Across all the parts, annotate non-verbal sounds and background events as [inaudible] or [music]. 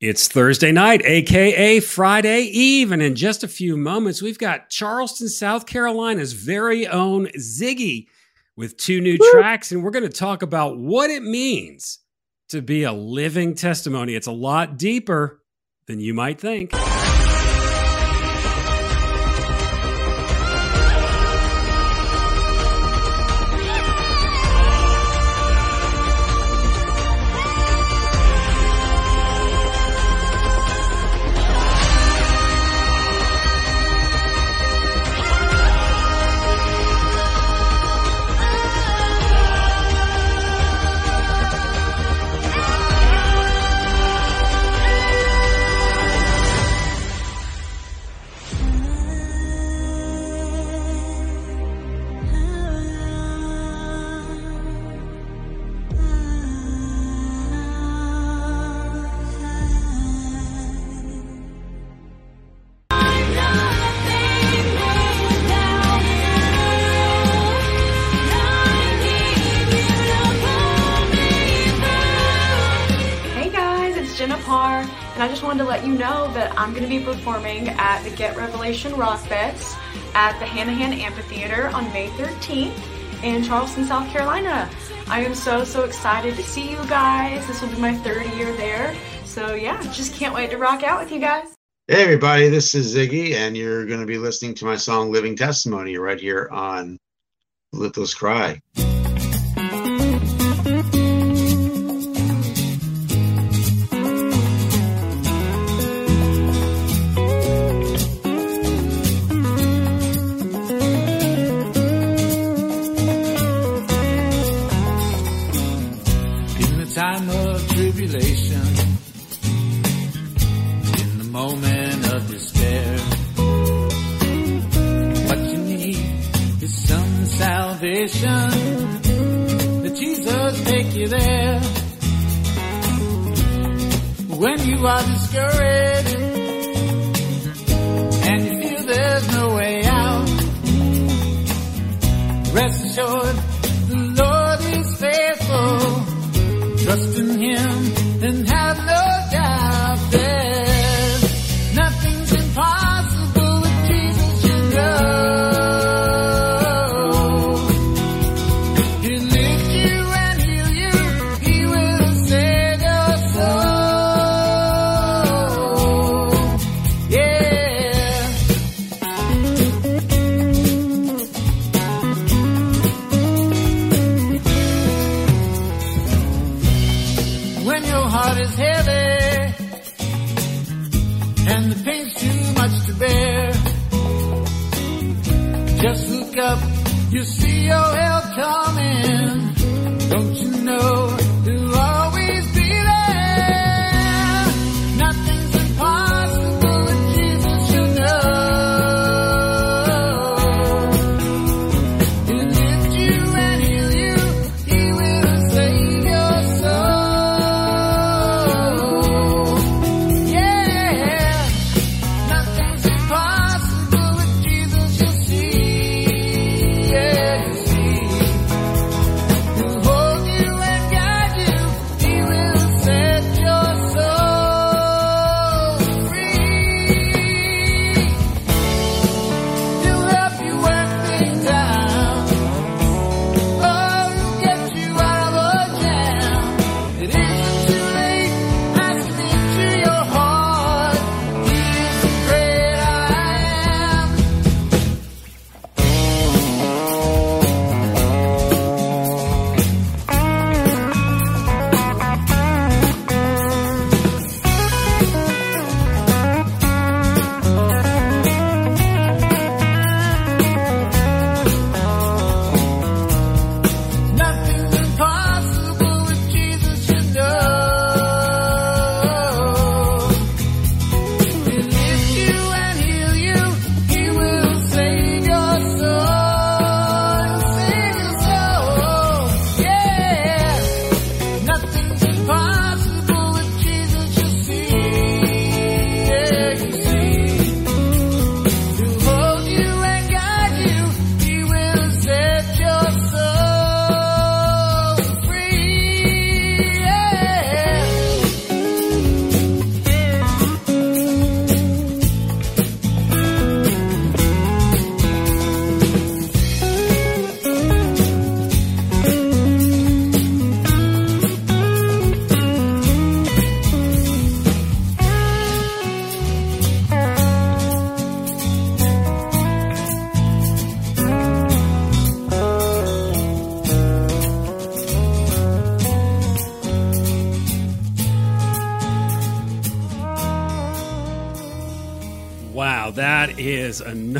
It's Thursday night, aka Friday Eve, and in just a few moments, we've got Charleston, South Carolina's very own Ziggy with two new Woo. tracks, and we're going to talk about what it means to be a living testimony. It's a lot deeper than you might think. Revelation Rock Fest at the Hanahan Amphitheater on May 13th in Charleston, South Carolina. I am so, so excited to see you guys. This will be my third year there. So, yeah, just can't wait to rock out with you guys. Hey, everybody, this is Ziggy, and you're going to be listening to my song Living Testimony right here on Lithos Cry. Salvation, Jesus take you there. When you are discouraged and you feel there's no way out, rest assured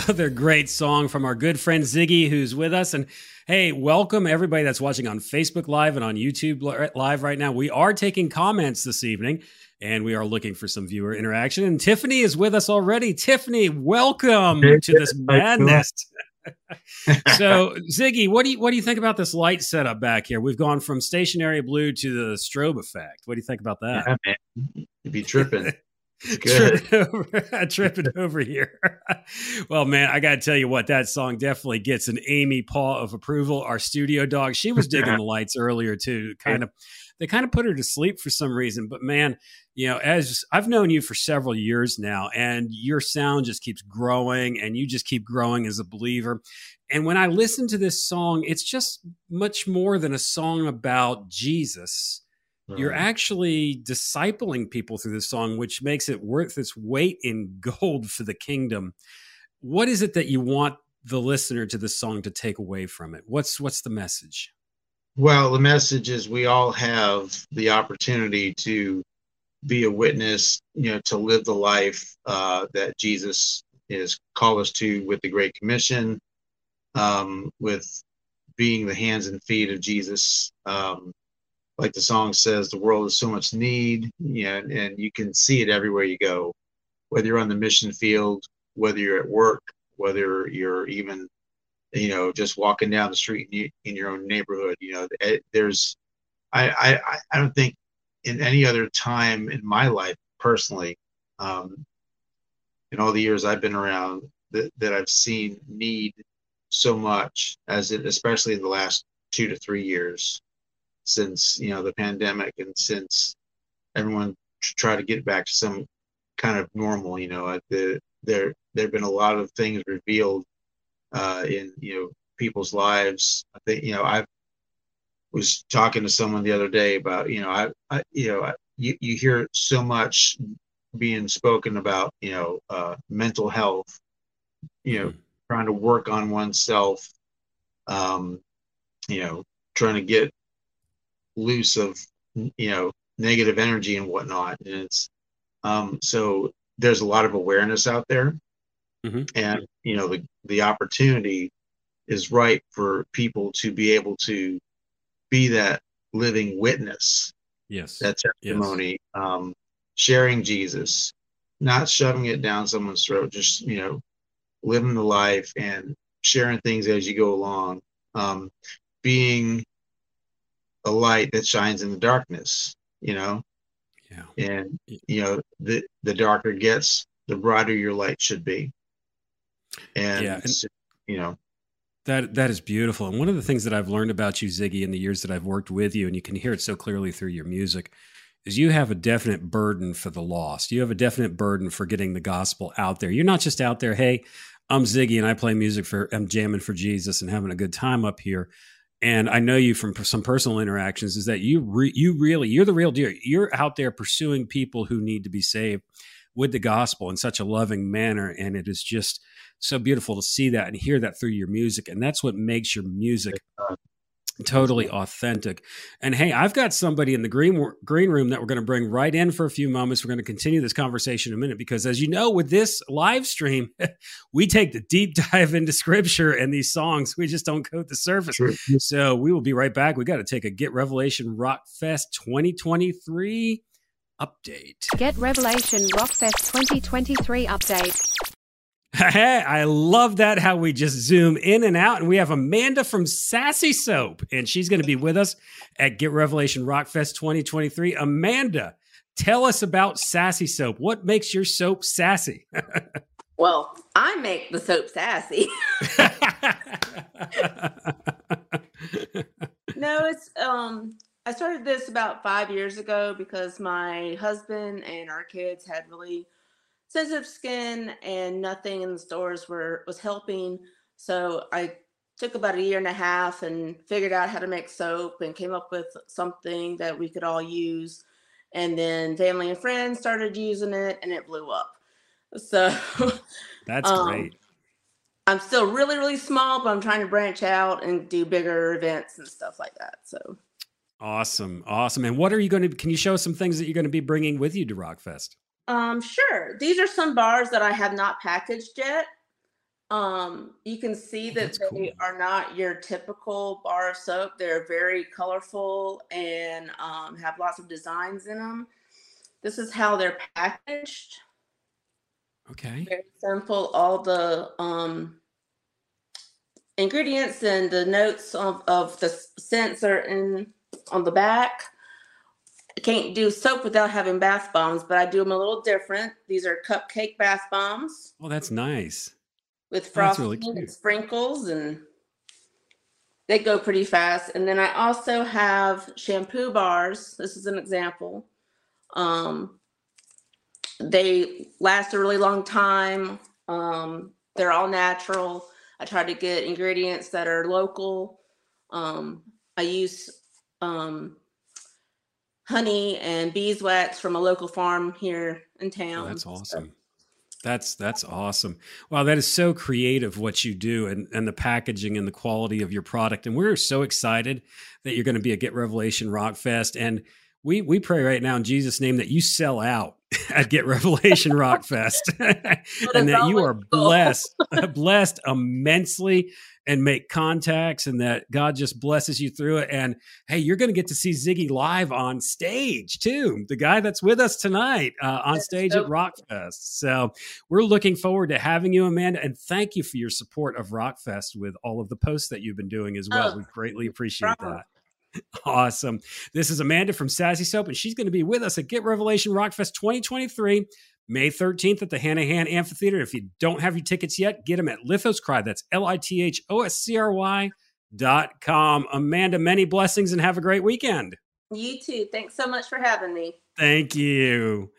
another great song from our good friend Ziggy, who's with us. And hey, welcome everybody that's watching on Facebook Live and on YouTube Live right now. We are taking comments this evening and we are looking for some viewer interaction. And Tiffany is with us already. Tiffany, welcome to this madness. [laughs] so Ziggy, what do you what do you think about this light setup back here? We've gone from stationary blue to the strobe effect. What do you think about that? Yeah, man. You'd be tripping. [laughs] [laughs] tripping over, [laughs] tripping over here. [laughs] well, man, I got to tell you what, that song definitely gets an Amy paw of approval. Our studio dog, she was digging the lights earlier too. Kind of, they kind of put her to sleep for some reason. But man, you know, as I've known you for several years now, and your sound just keeps growing, and you just keep growing as a believer. And when I listen to this song, it's just much more than a song about Jesus you're actually discipling people through this song, which makes it worth its weight in [laughs] gold for the kingdom. What is it that you want the listener to the song to take away from it? What's what's the message? Well, the message is we all have the opportunity to be a witness, you know, to live the life uh, that Jesus is called us to with the Great Commission, um, with being the hands and feet of Jesus. Um, like the song says, the world is so much need, yeah, and, and you can see it everywhere you go, whether you're on the mission field, whether you're at work, whether you're even, you know, just walking down the street in, in your own neighborhood. You know, eh, there's, I, I, I don't think in any other time in my life personally, um, in all the years I've been around, that, that I've seen need so much as it, especially in the last two to three years since you know the pandemic and since everyone tried to get back to some kind of normal. You know, the there there have been a lot of things revealed uh, in you know people's lives. I think you know I was talking to someone the other day about you know I, I you know I, you you hear so much being spoken about you know uh, mental health, you know, mm-hmm. trying to work on oneself, um, you know, trying to get loose of you know negative energy and whatnot and it's um, so there's a lot of awareness out there mm-hmm. and you know the, the opportunity is right for people to be able to be that living witness yes that testimony yes. Um, sharing jesus not shoving it down someone's throat just you know living the life and sharing things as you go along um, being a light that shines in the darkness, you know? Yeah. And, you know, the, the darker it gets, the brighter your light should be. And, yeah, and you know, that that is beautiful. And one of the things that I've learned about you, Ziggy, in the years that I've worked with you, and you can hear it so clearly through your music, is you have a definite burden for the lost. You have a definite burden for getting the gospel out there. You're not just out there, hey, I'm Ziggy and I play music for I'm jamming for Jesus and having a good time up here and I know you from some personal interactions is that you re, you really you're the real deal. You're out there pursuing people who need to be saved with the gospel in such a loving manner, and it is just so beautiful to see that and hear that through your music, and that's what makes your music totally authentic. And hey, I've got somebody in the green green room that we're going to bring right in for a few moments. We're going to continue this conversation in a minute because, as you know, with this live stream, [laughs] we take the deep [laughs] dive into scripture and these songs. We just don't coat the surface. Sure. So we will be right back. We got to take a Get Revelation Rock Fest 2023 update. Get Revelation Rock Fest 2023 update. [laughs] Hey, I love that how we just zoom in and out. And we have Amanda from Sassy Soap, and she's going to be with us at Get Revelation Rockfest 2023. Amanda, tell us about Sassy Soap. What makes your soap sassy? [laughs] well, I make the soap sassy. [laughs] no, it's um I started this about 5 years ago because my husband and our kids had really sensitive skin and nothing in the stores were was helping. So I took about a year and a half and figured out how to make soap and came up with something that we could all use. And then family and friends started using it and it blew up. So [laughs] that's um, great. I'm still really, really small, but I'm trying to branch out and do bigger events and stuff like that. So awesome. Awesome. And what are you going to, can you show some things that you're going to be bringing with you to Rockfest? Um, sure. These are some bars that I have not packaged yet. Um, you can see Oh, that that's they cool. are not your typical bar of soap. They're very colorful and um, have lots of designs in them. This is how they're packaged. Okay. Very simple. All the um, ingredients and the notes of, of the scents are in on the back. I can't do soap without having bath bombs, but I do them a little different. These are cupcake bath bombs Oh, that's nice. with That's frosting really and sprinkles, and they go pretty fast. And then I also have shampoo bars. This is an example. Um, they last a really long time. Um, they're all natural. I try to get ingredients that are local. Um, I use um, honey and beeswax from a local farm here in oh, town. Oh, that's So- awesome. That's that's awesome. Wow, that is so creative what you do and, and the packaging and the quality of your product. And we're so excited that you're going to be a Get Revelation Rock Fest. And we we pray right now in Jesus' name that you sell out [laughs] at Get Revelation Rock Fest. [laughs] and that you are blessed, [laughs] blessed immensely and make contacts and that God just blesses you through it. And hey, you're going to get to see Ziggy live on stage too. The guy that's with us tonight uh, on stage so at Rockfest. So we're looking forward to having you, Amanda. And thank you for your support of Rock Fest with all of the posts that you've been doing as well. Oh, we greatly appreciate problem. that. Awesome. This is Amanda from Sassy Soap, and she's going to be with us at Get Revelation Rockfest 2023, May 13th at the Hanahan Amphitheater. If you don't have your tickets yet, get them at Lithos Cry. That's L I T H O S C R Y dot com. Amanda, many blessings and have a great weekend. You too. Thanks so much for having me. Thank you.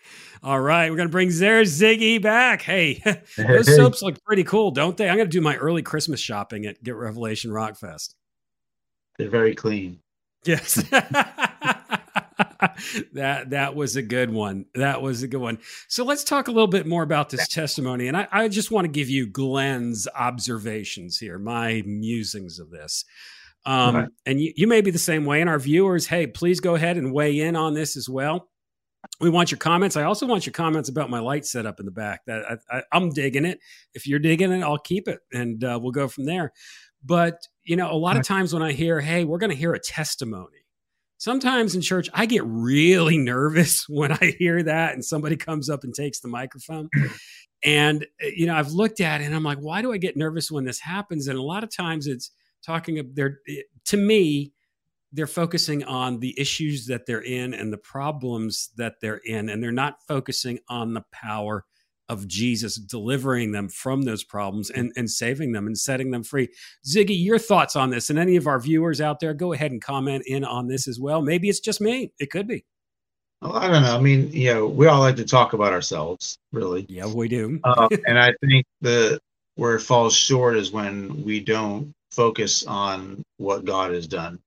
All right, we're going to bring Zara Ziggy back. [laughs] Hey, those soaps look pretty cool, don't they? I'm going to do my early Christmas shopping at Get Revelation Rockfest. They're very clean. Yes. [laughs] that that was a good one. That was a good one. So let's talk a little bit more about this testimony. And I, I just want to give you Glenn's observations here, my musings of this. Um, Right. And you, you may be the same way. And our viewers, hey, please go ahead and weigh in on this as well. We want your comments. I also want your comments about my light setup in the back. That I, I, I'm digging it. If you're digging it, I'll keep it, and uh, we'll go from there. But you know, a lot of times when I hear, "Hey, we're going to hear a testimony," sometimes in church I get really [laughs] nervous when I hear that, and somebody comes up and takes the microphone. And uh, you know, I've looked at it and I'm like, why do I get nervous when this happens? And a lot of times it's talking of their to me they're focusing on the issues that they're in and the problems that they're in and they're not focusing on the power of Jesus delivering them from those problems and, and saving them and setting them free. Ziggy, your thoughts on this and any of our viewers out there, go ahead and comment in on this as well. Maybe it's just me. It could be. Well, I don't know. I mean, you know, we all like to talk about ourselves, really. Yeah, we do. Uh, [laughs] and I think the where it falls short is when we don't focus on what God has done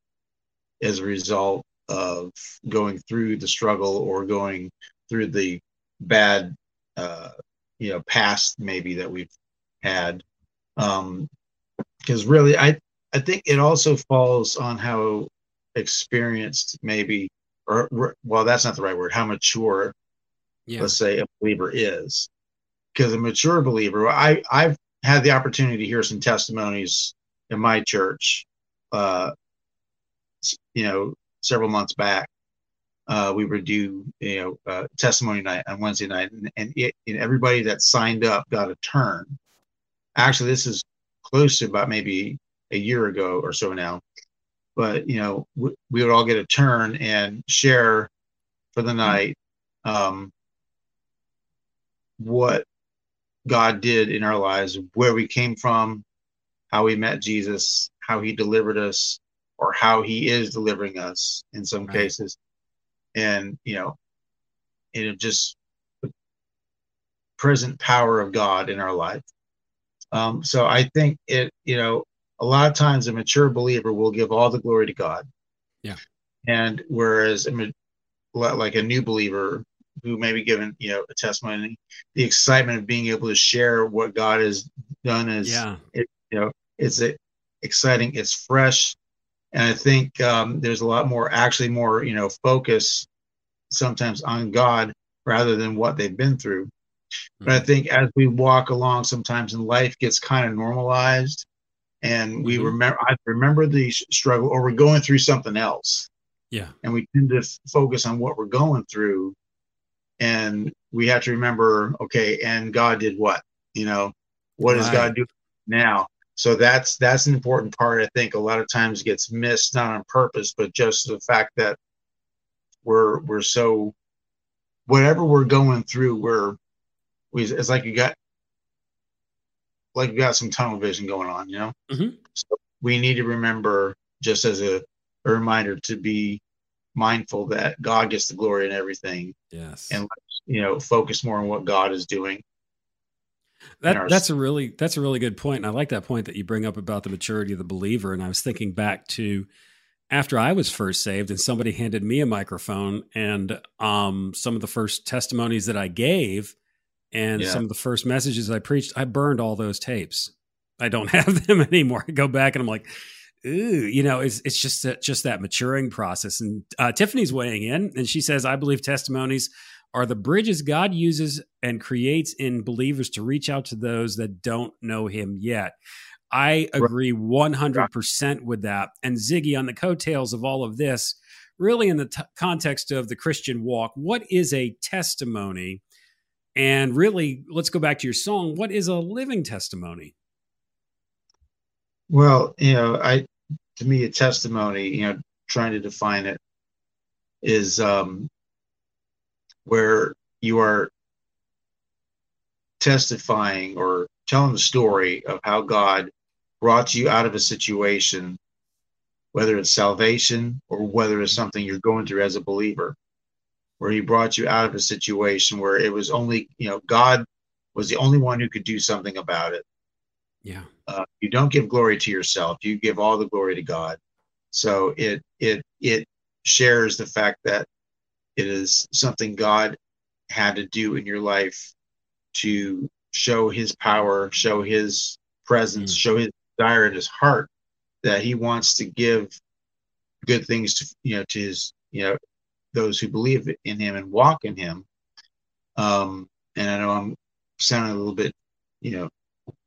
as a result of going through the struggle or going through the bad, uh, you know, past maybe that we've had. Um, because really, I I think it also falls on how experienced maybe, or well, that's not the right word. How mature Yeah. let's say a believer is because a mature believer i i've had the opportunity to hear some testimonies in my church uh you know several months back uh we would do you know uh, testimony night on wednesday night and, and it and everybody that signed up got a turn actually this is close to about maybe a year ago or so now but you know we, we would all get a turn and share for the night um what God did in our lives, where we came from, how we met Jesus, how he delivered us, or how he is delivering us in some Right. cases. And, you know, it just the present power of God in our life. Um, so I think it, you know, a lot of times a mature believer will give all the glory to God. Yeah. And whereas a, like a new believer who may be given, you know, a testimony, the excitement of being able to share what God has done is, Yeah. you know, it's exciting, it's fresh. And I think um, there's a lot more, actually more, you know, focus sometimes on God rather than what they've been through. But I think as we walk along, sometimes in life gets kind of normalized, and we Mhm. remember I remember the struggle, or we're going through something else, Yeah. and we tend to f- focus on what we're going through, and we have to remember, okay, and God did what? You know, what does Right. God do now? So that's that's an important part. I think a lot of times gets missed, not on purpose, but just the fact that we're we're so whatever we're going through, we're we it's like you got like you got some tunnel vision going on, you know. Mhm. So we need to remember, just as a, a reminder, to be mindful that God gets the glory in everything, Yes. and you know, focus more on what God is doing. That, our- that's a really that's a really good point, and I like that point that you bring up about the maturity of the believer. And I was thinking back to after I was first saved, and somebody handed me a microphone, and um, some of the first testimonies that I gave, and Yeah. some of the first messages I preached, I burned all those tapes. I don't [laughs] have them anymore. I go back and I'm like, ooh, you know, it's it's just that, just that maturing process. And uh, Tiffany's weighing in, and she says, I believe testimonies are the bridges God uses and creates in believers to reach out to those that don't know Him yet. I agree 100% with that. And Ziggy, on the coattails of all of this, really in the t- context of the Christian walk, what is a testimony? And really, let's go back to your song. What is a living testimony? Well, you know, I to me a testimony, you know, trying to define it is um where you are testifying or telling the story of how God brought you out of a situation, whether it's salvation or whether it's something you're going through as a believer, where He brought you out of a situation where it was only, you know, God was the only one who could do something about it. Yeah. Uh, you don't give glory to yourself; you give all the glory to God. So it it it shares the fact that it is something God had to do in your life to show His power, show His presence, Mm. show His desire in His heart that He wants to give good things to you know to His you know those who believe in Him and walk in Him. Um, and I know I'm sounding a little bit you know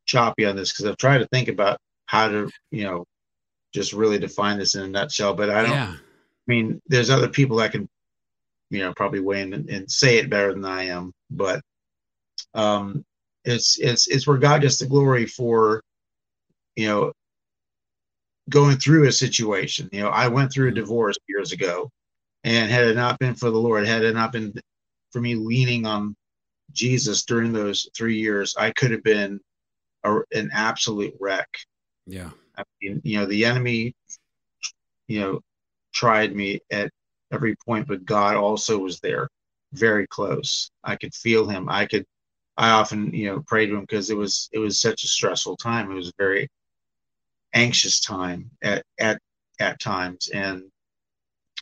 choppy on this because I've tried to think about how to you know just really define this in a nutshell, but I don't. Yeah. I mean, there's other people that can, you know, probably weigh in and, and say it better than I am, but um, it's it's it's where God gets the glory for, you know, going through a situation. You know, I went through a divorce years ago, and had it not been for the Lord, had it not been for me leaning on Jesus during those three years, I could have been a, an absolute wreck. Yeah. I mean, you know, the enemy, you know, tried me at every point, but God also was there, very close. I could feel Him. I could. I often, you know, pray to Him because it was it was such a stressful time. It was a very anxious time at at at times, and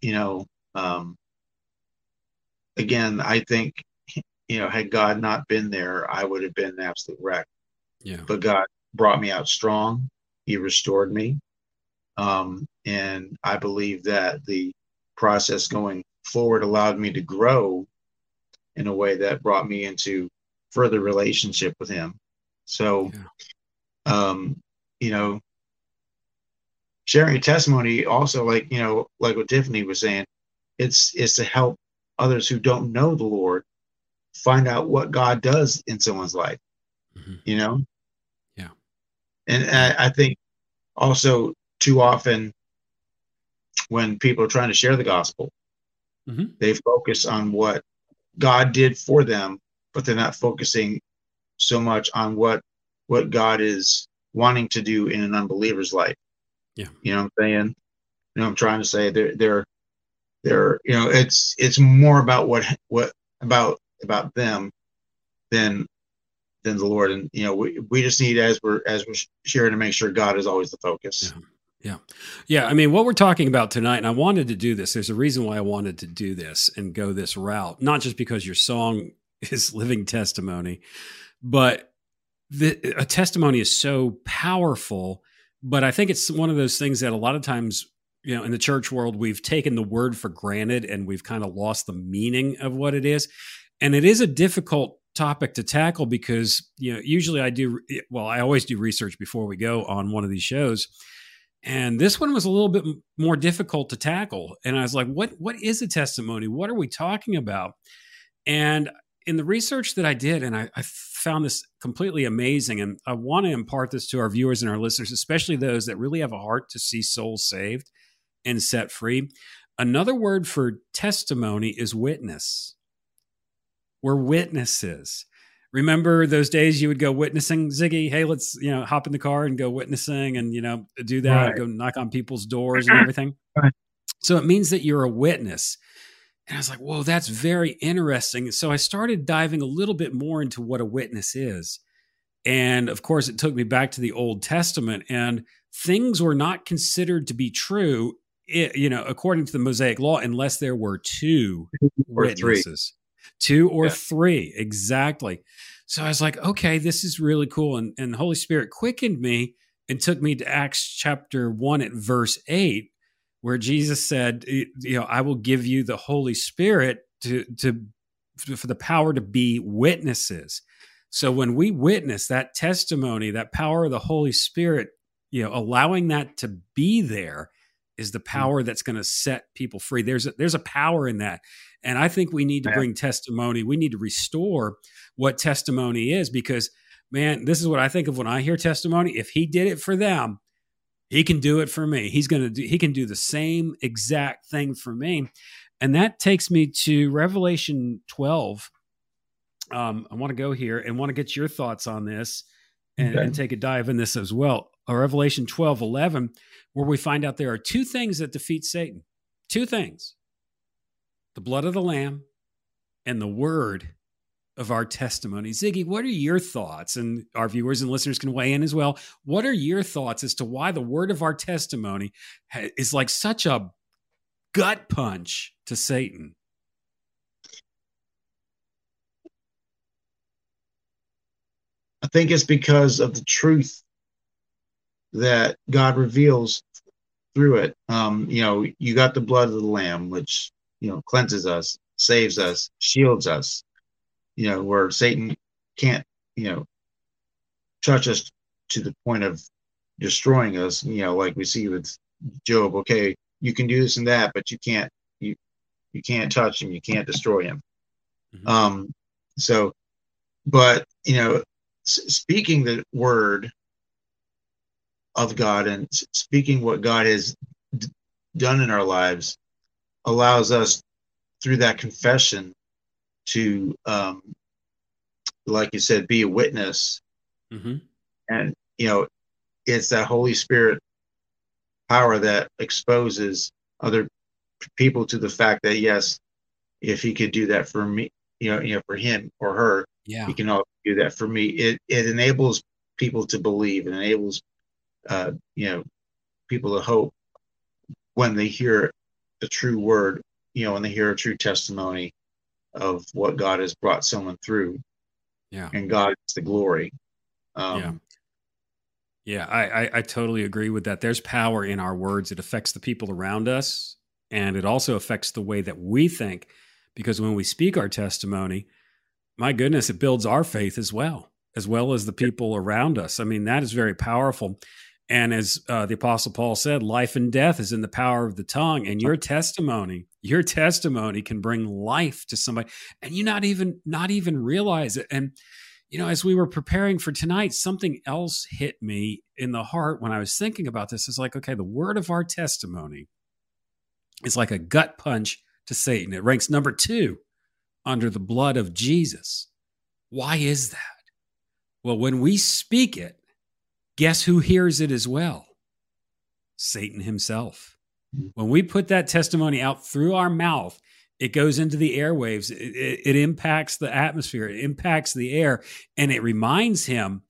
you know, um, again, I think, you know, had God not been there, I would have been an absolute wreck Yeah. but God brought me out strong. He restored me. Um, and I believe that the process going forward allowed me to grow in a way that brought me into further relationship with Him. So, um, you know, sharing a testimony also, like, you know, like what Tiffany was saying, it's, it's to help others who don't know the Lord find out what God does in someone's life, Mhm. you know? Yeah. And I, I think also too often when people are trying to share the gospel, Mhm. they focus on what God did for them, but they're not focusing so much on what what God is wanting to do in an unbeliever's life. Yeah. You know what I'm saying? You know I'm trying to say? They're they're they're you know, it's it's more about what what about about them than than the Lord. And you know, we, we just need as we're as we're sharing to make sure God is always the focus. Yeah. Yeah. I mean, what we're talking about tonight, and I wanted to do this, there's a reason why I wanted to do this and go this route, not just because your song [laughs] is living testimony, but the, a testimony is so powerful. But I think it's one of those things that a lot of times, you know, in the church world, we've taken the word for granted and we've kind of lost the meaning of what it is. And it is a difficult topic to tackle because, you know, usually I do, well, I always do research before we go on one of these shows. And this one was a little bit more difficult to tackle. And I was like, what, what is a testimony? What are we talking about? And in the research that I did, and I, I, found this completely amazing, and I want to impart this to our viewers and our listeners, especially those that really have a heart to see souls saved and set free. Another word for testimony is witness. We're witnesses. Remember those days you would go witnessing, Ziggy? Hey, let's you know hop in the car and go witnessing, and you know do that, right. go knock on people's doors and mm-hmm. everything. Right. So it means that you're a witness. And I was like, whoa, that's very interesting. So I started diving a little bit more into what a witness is. And of course, it took me back to the Old Testament, and things were not considered to be true, you know, according to the Mosaic Law, unless there were two or witnesses, three. Two or yeah. three, exactly. So I was like, okay, this is really cool, and and the Holy Spirit quickened me and took me to Acts chapter one at verse eight, where Jesus said, you know, I will give you the Holy Spirit to to for the power to be witnesses. So when we witness that testimony, that power of the Holy Spirit, you know, allowing that to be there is the mm. power that's going to set people free. There's a, there's a power in that. And I think we need to bring testimony. We need to restore what testimony is because man, this is what I think of when I hear testimony. If he did it for them, he can do it for me. He's going to do, he can do the same exact thing for me. And that takes me to Revelation 12. Um, I want to go here and want to get your thoughts on this and, okay. and take a dive in this as well. Or Revelation 12, 11, where we find out there are two things that defeat Satan. Two things the blood of the Lamb and the word of our testimony. Ziggy, what are your thoughts? And our viewers and listeners can weigh in as well. What are your thoughts as to why the word of our testimony is like such a gut punch to Satan? I think it's because of the truth that God reveals through it. Um, you know, you got the blood of the Lamb, which, you know, cleanses us, saves us, shields us you know, where Satan can't, you know, touch us to the point of destroying us, you know, like we see with Job. Okay, you can do this and that, but you can't you you can't touch him, you can't destroy him. Mm-hmm. Um, so, but you know, s- speaking the word of God and speaking what God has d- done in our lives allows us through that confession to, um, like you said, be a witness. Mm-hmm. And, you know, it's that Holy Spirit power that exposes other people to the fact that, yes, if he could do that for me, you know, you know, for him or her, yeah. he can also do that for me. It, it enables people to believe and enables, uh, you know, people to hope when they hear a true word, you know, when they hear a true testimony of what God has brought someone through. Yeah. And God is the glory. Um, yeah. Yeah, I, I, I totally agree with that. There's power in our words. It affects the people around us, and it also affects the way that we think. Because when we speak our testimony, my goodness, it builds our faith as well, as well as the people around us. I mean, that is very powerful. And as uh, the Apostle Paul said, life and death is in the power of the tongue. And your testimony, your testimony can bring life to somebody, and you not even not even realize it. And you know, as we were preparing for tonight, something else hit me in the heart when I was thinking about this. It's like, okay, the word of our testimony is like a gut punch to Satan. It ranks number two under the blood of Jesus. Why is that? Well, when we speak it, Guess who hears it as well? Satan himself. When we put that testimony out through our mouth, it goes into the airwaves, it, it, it impacts the atmosphere, it impacts the air, and it reminds him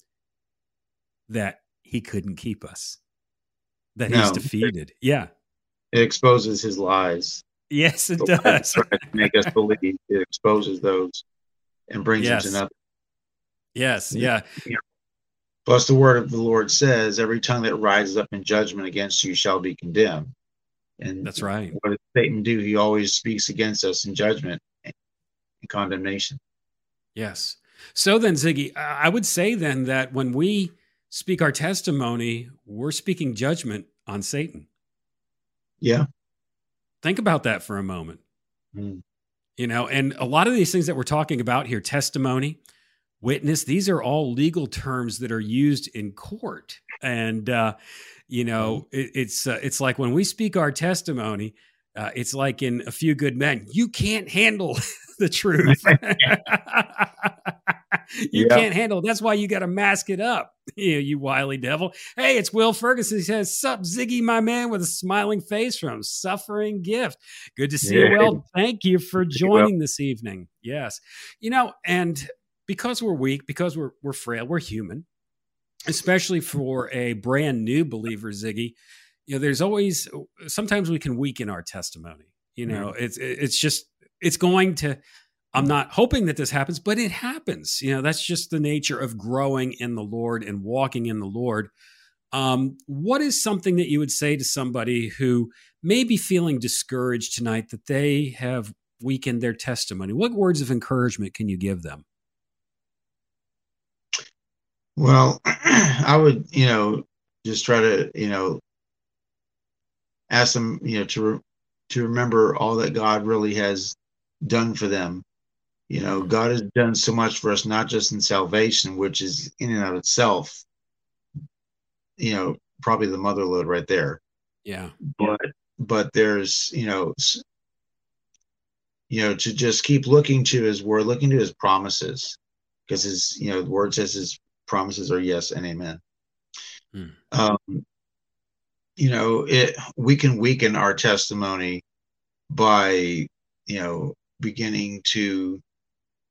that he couldn't keep us, that no, he's defeated. It, yeah. It exposes his lies. Yes, it does. make us believe it exposes those and brings yes. to nothing. Yes, yeah. Plus, the word of the Lord says, "Every tongue that rises up in judgment against you shall be condemned." And that's right. What does Satan do? He always speaks against us in judgment, and condemnation. Yes. So then, Ziggy, I would say then that when we speak our testimony, we're speaking judgment on Satan. Yeah. Think about that for a moment. Mm. You know, and a lot of these things that we're talking about here testimony, witness, these are all legal terms that are used in court. And, uh, you know, it, it's uh, it's like when we speak our testimony, uh, it's like in A Few Good Men. You can't handle [laughs] the truth. [laughs] [laughs] you Yeah. can't handle. it. That's why you got to mask it up. You, you wily devil. Hey, it's Will Ferguson. He says, "Sup, Ziggy, my man, with a smiling face from Suffering Gift. Good to see you. Well, thank you for joining this evening. Yes, you know, and because we're weak, because we're we're frail, we're human. Especially for a brand new believer, Ziggy. You know, there's always sometimes we can weaken our testimony. You know, it's it's just it's going to i'm not hoping that this happens but it happens you know that's just the nature of growing in the lord and walking in the lord um, what is something that you would say to somebody who may be feeling discouraged tonight that they have weakened their testimony what words of encouragement can you give them Well, [clears throat] I would, you know, just try to, you know, ask them, you know, to re- to remember all that God really has done for them. You know, mm-hmm. God has done so much for us, not just in salvation, which is in and of itself, you know, probably the mother load right there. yeah But but there's, you know, you know, to just keep looking to His word, looking to His promises, because His, you know, the word says His promises are yes and amen. Hmm. Um, you know, it we can weaken our testimony by, you know, beginning to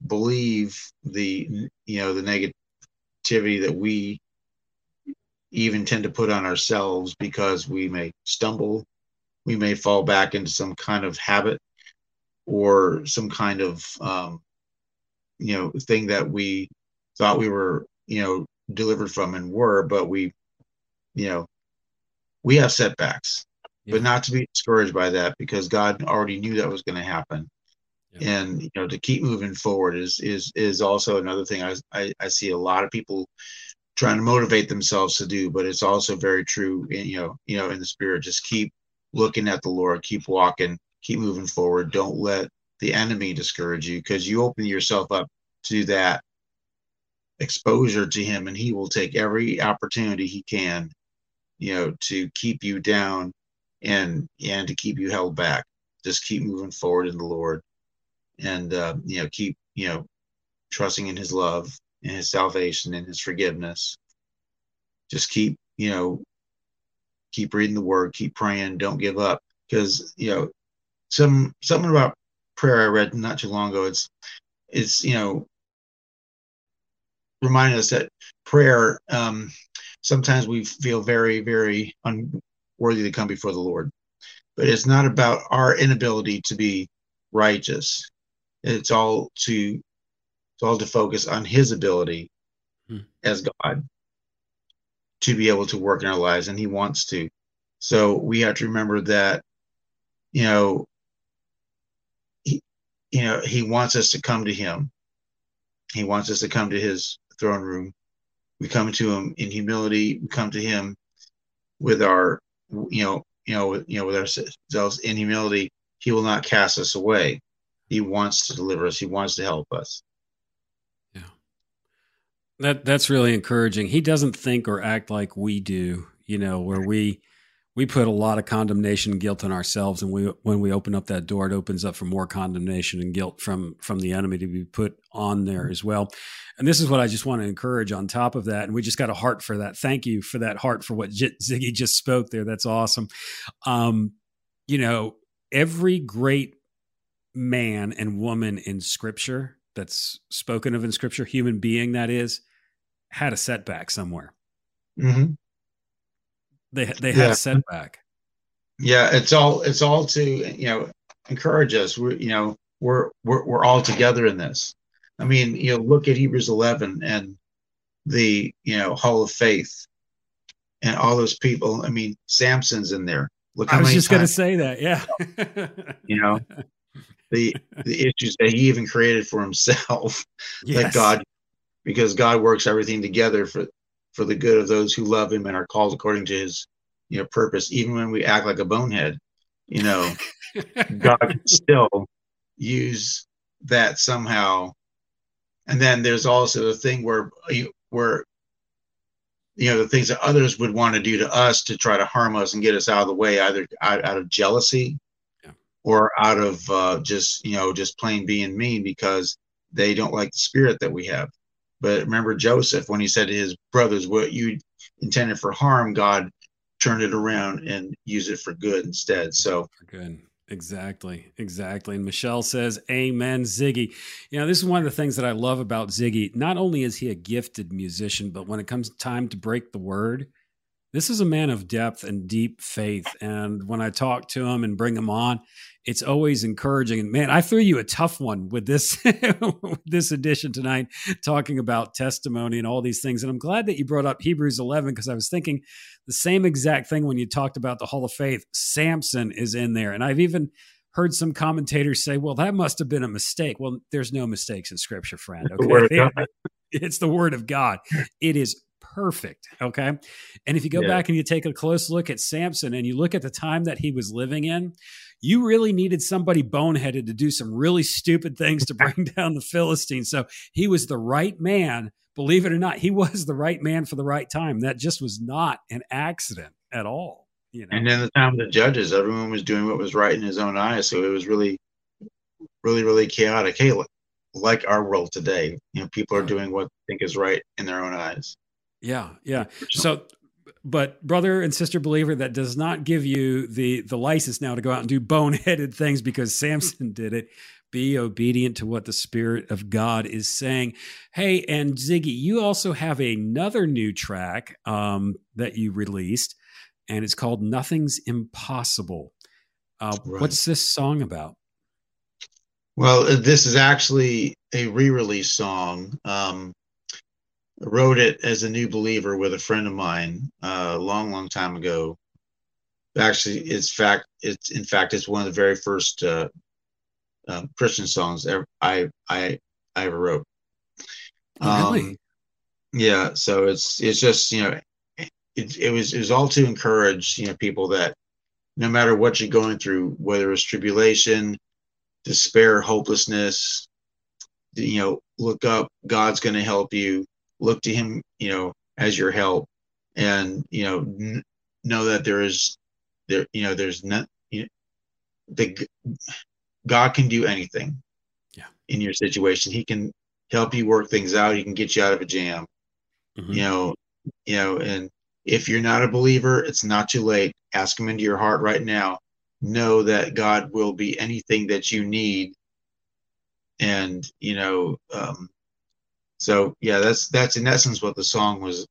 believe the, you know, the negativity that we even tend to put on ourselves because we may stumble, we may fall back into some kind of habit or some kind of, um, you know, thing that we thought we were, you know, delivered from and were, but we, you know, we have setbacks, Yeah. but not to be discouraged by that because God already knew that was going to happen. Yeah. And you know, to keep moving forward is is is also another thing I, I I see a lot of people trying to motivate themselves to do, but it's also very true. In, you know, you know, in the spirit, just keep looking at the Lord, keep walking, keep moving forward. Don't let the enemy discourage you because you open yourself up to that exposure to him, and he will take every opportunity he can, you know, to keep you down and and to keep you held back. Just keep moving forward in the Lord, and uh, you know, keep you know, trusting in His love, in His salvation, in His forgiveness. Just keep you know, keep reading the Word, keep praying, don't give up, because you know, some something about prayer I read not too long ago. It's it's you know, remind us that prayer. Um, sometimes we feel very very unworthy to come before the Lord but it's not about our inability to be righteous. It's all to it's all to focus on his ability Hmm. as God to be able to work in our lives, and he wants to. So we have to remember that, you know, he, you know, he wants us to come to him. He wants us to come to his throne room. We come to him in humility. We come to him with our, you know, you know, with, you know, with ourselves in humility. He will not cast us away. He wants to deliver us. He wants to help us. Yeah, that that's really encouraging. He doesn't think or act like we do, you know, where we we put a lot of condemnation and guilt on ourselves and we when we open up that door it opens up for more condemnation and guilt from from the enemy to be put on there as well. And this is what I just want to encourage on top of that and we just got a heart for that. Thank you for that heart for what J- Ziggy just spoke there. That's awesome. Um you know, every great man and woman in scripture that's spoken of in scripture, human being that is, had a setback somewhere. Mm-hmm. They they had Yeah. setback. Yeah, it's all it's all to you know encourage us. We're you know we're we're we're all together in this. I mean, you know, look at Hebrews 11 and the you know Hall of Faith and all those people. I mean, Samson's in there. Look I was just going to say that. Yeah. you know the the issues that he even created for himself. [laughs] Yes. that God, because God works everything together for for the good of those who love Him and are called according to His you know purpose. Even when we act like a bonehead, you know, [laughs] God can still use that somehow. And then there's also the thing where you where you know the things that others would want to do to us to try to harm us and get us out of the way, either out, out of jealousy Yeah. or out of uh, just you know just plain being mean because they don't like the spirit that we have. But remember Joseph when he said to his brothers, "What you intended for harm, God turned it around and used it for good instead." So Good. Exactly. Exactly. And Michelle says, Amen, Ziggy. You know, this is one of the things that I love about Ziggy. Not only is he a gifted musician, but when it comes time to break the word, this is a man of depth and deep faith. And when I talk to him and bring him on, it's always encouraging. And man, I threw you a tough one with this [laughs] with this edition tonight, talking about testimony and all these things. And I'm glad that you brought up Hebrews 11 because I was thinking the same exact thing when you talked about the Hall of Faith. Samson is in there, and I've even heard some commentators say, "Well, that must have been a mistake." Well, there's no mistakes in Scripture, friend. the word of Okay, [laughs] it's the Word of God. It is perfect. Okay. And if you go Yeah. back and you take a close look at Samson and you look at the time that he was living in, you really needed somebody boneheaded to do some really stupid things to [laughs] bring down the Philistines. So he was the right man. Believe it or not, he was the right man for the right time. That just was not an accident at all. You know, And then the time of the judges, everyone was doing what was right in his own eyes. So it was really, really, really chaotic. Hey, li- like our world today, you know, people are doing what they think is right in their own eyes. Yeah, yeah. So, but brother and sister believer, that does not give you the the license now to go out and do boneheaded [laughs] things because Samson did it. Be obedient to what the Spirit of God is saying. Hey, and Ziggy, you also have another new track um, that you released, and it's called "Nothing's Impossible." Uh, Right. What's this song about? Well, uh, this is actually a re-release song. Um, wrote it as a new believer with a friend of mine uh, a long, long time ago. Actually, it's fact. It's in fact, it's one of the very first uh, um, Christian songs ever, I I I ever wrote. Oh, really? Um, yeah, so it's it's just you know, it, it was it was all to encourage you know people that no matter what you're going through, whether it's tribulation, despair, hopelessness, you know, look up. God's going to help you. Look to Him, you know, as your help, and you know, n- know that there is there, you know, there's not, you know, the God can do anything. Yeah. In your situation, He can help you work things out. He can get you out of a jam. Mhm. You know, you know, and if you're not a believer, it's not too late. Ask Him into your heart right now. Know that God will be anything that you need. And you know, um, so yeah, that's that's in essence what the song was,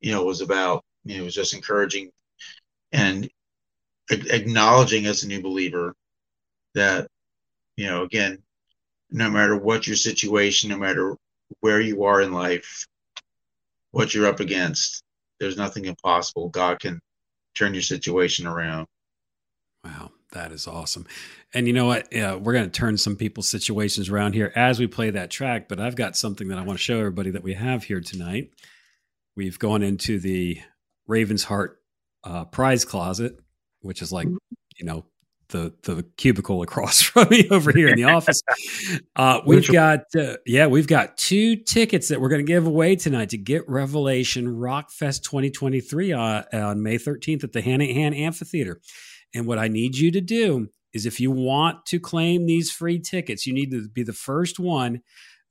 you know, was about. You know, it was just encouraging and acknowledging as a new believer that, you know, again, no matter what your situation, no matter where you are in life, what you're up against, there's nothing impossible. God can turn your situation around. Wow, that is awesome. And you know what? Yeah, we're going to turn some people's situations around here as we play that track. But I've got something that I want to show everybody that we have here tonight. We've gone into the Raven's Heart uh, prize closet, which is like, you know, the the cubicle across [laughs] from me over here in the office. [laughs] Uh, we've got uh, yeah, we've got two tickets that we're going to give away tonight to get Revelation Rock Fest 2023 uh, on May 13th at the Hanahan Amphitheater. And what I need you to do is if you want to claim these free tickets, you need to be the first one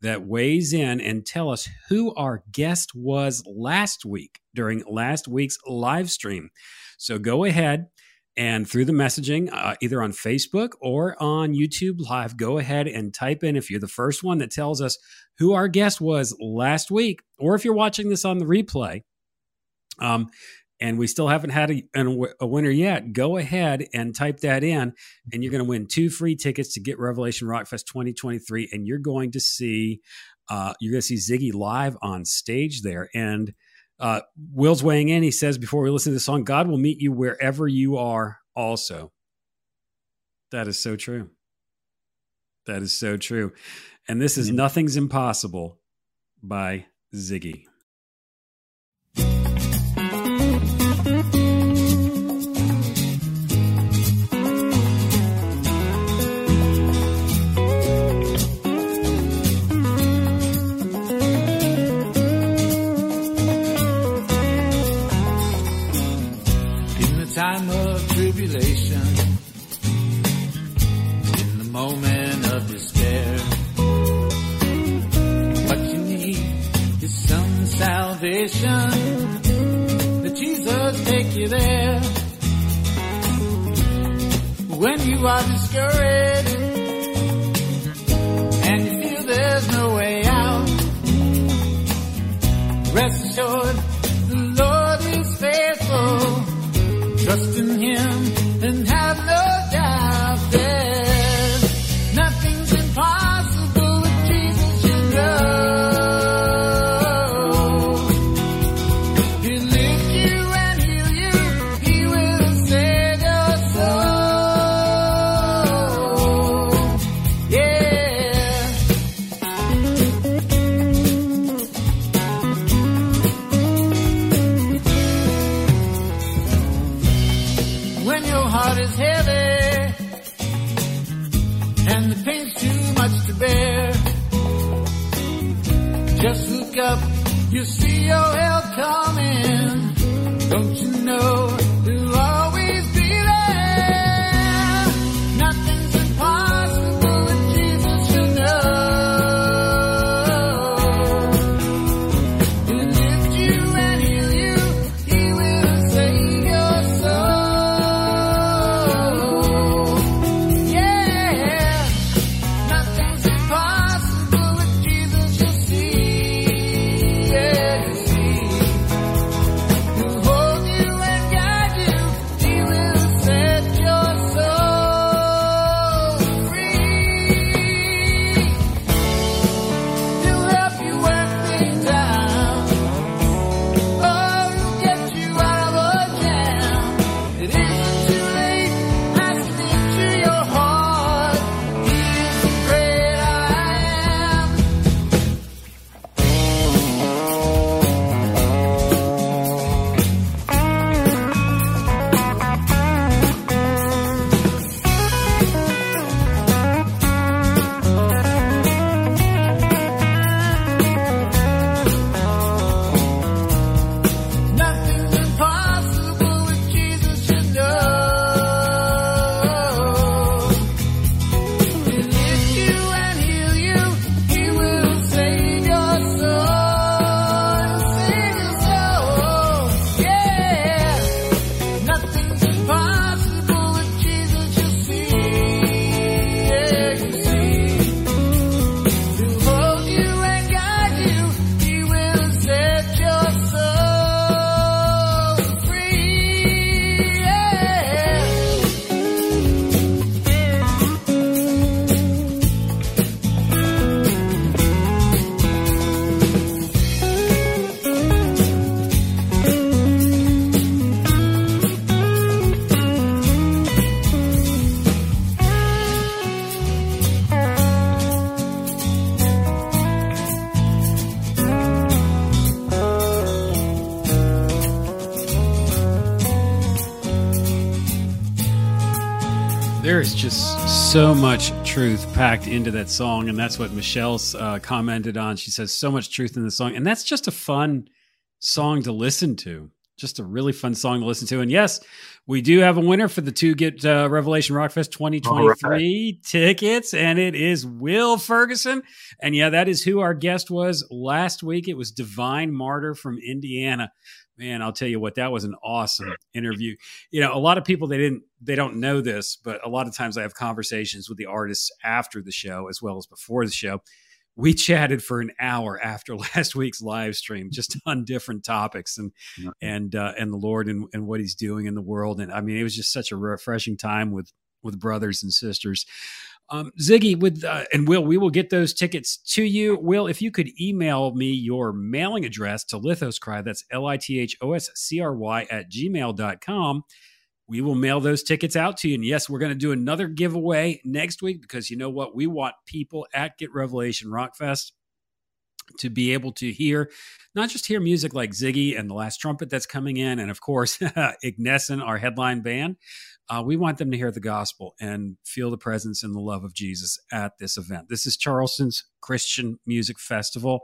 that weighs in and tell us who our guest was last week during last week's live stream. So go ahead and through the messaging, uh, either on Facebook or on YouTube Live, go ahead and type in if you're the first one that tells us who our guest was last week, or if you're watching this on the replay. Um, and we still haven't had a, a winner yet, go ahead and type that in, and you're going to win two free tickets to get Revelation Rockfest 2023. And you're going to see, uh, you're going to see Ziggy live on stage there. And uh, Will's weighing in. He says before we listen to the song, God will meet you wherever you are. Also, that is so true. That is so true. And this is Nothing's Impossible by Ziggy. When you are discouraged and you feel there's no way out, rest assured much truth packed into that song, and that's what Michelle's uh, commented on. She says so much truth in the song, and that's just a fun song to listen to. Just a really fun song to listen to. And yes, we do have a winner for the two Get uh, Revelation Rockfest 2023 tickets, and it is Will Ferguson. And yeah, that is who our guest was last week. It was Divine Martyr from Indiana. Man, I'll tell you what, that was an awesome interview. You know, a lot of people they didn't they don't know this, but a lot of times I have conversations with the artists after the show as well as before the show. We chatted for an hour after [laughs] last week's live stream, just on different topics and and uh, and the Lord and, and what He's doing in the world. And I mean, it was just such a refreshing time with with brothers and sisters. Um, Ziggy, with uh, and Will, we will get those tickets to you. Will, if you could email me your mailing address to Lithos Cry, that's L I T H O S C R Y at gmail.com. we will mail those tickets out to you. And yes, we're going to do another giveaway next week because you know what? We want people at Get Revelation Rockfest to be able to hear, not just hear music like Ziggy and the Last Trumpet that's coming in, and of course, [laughs] Ignessen, our headline band. Uh, we want them to hear the gospel and feel the presence and the love of Jesus at this event. This is Charleston's Christian Music Festival.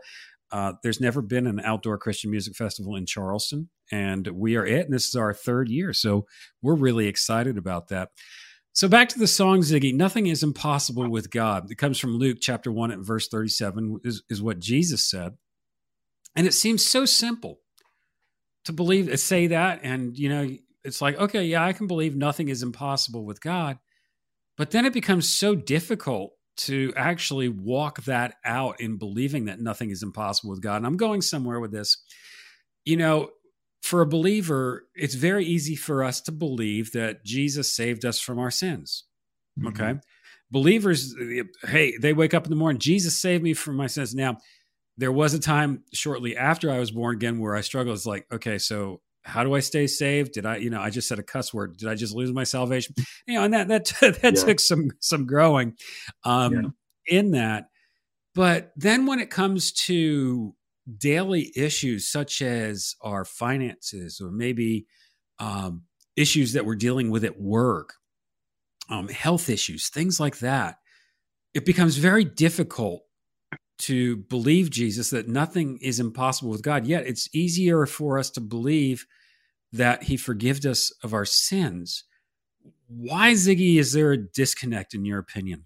Uh, there's never been an outdoor Christian music festival in Charleston, and we are it. And this is our third year. So we're really excited about that. So back to the song, Ziggy. Nothing is impossible with God. It comes from Luke chapter 1 at verse 37, is, is what Jesus said. And it seems so simple to believe, say that. And, you know, it's like, okay, yeah, I can believe nothing is impossible with God. But then it becomes so difficult to actually walk that out in believing that nothing is impossible with God. And I'm going somewhere with this. You know, for a believer, it's very easy for us to believe that Jesus saved us from our sins. Mm-hmm. Okay. Believers, hey, they wake up in the morning, Jesus saved me from my sins. Now, there was a time shortly after I was born again where I struggled. It's like, okay, so how do I stay saved? Did I, you know, I just said a cuss word. Did I just lose my salvation? [laughs] You know, and that that [laughs] that yeah. took some some growing um, yeah. in that. But then when it comes to daily issues such as our finances or maybe um, issues that we're dealing with at work, um, health issues, things like that, it becomes very difficult to believe Jesus that nothing is impossible with God. Yet it's easier for us to believe that He forgives us of our sins. Why, Ziggy, is there a disconnect in your opinion?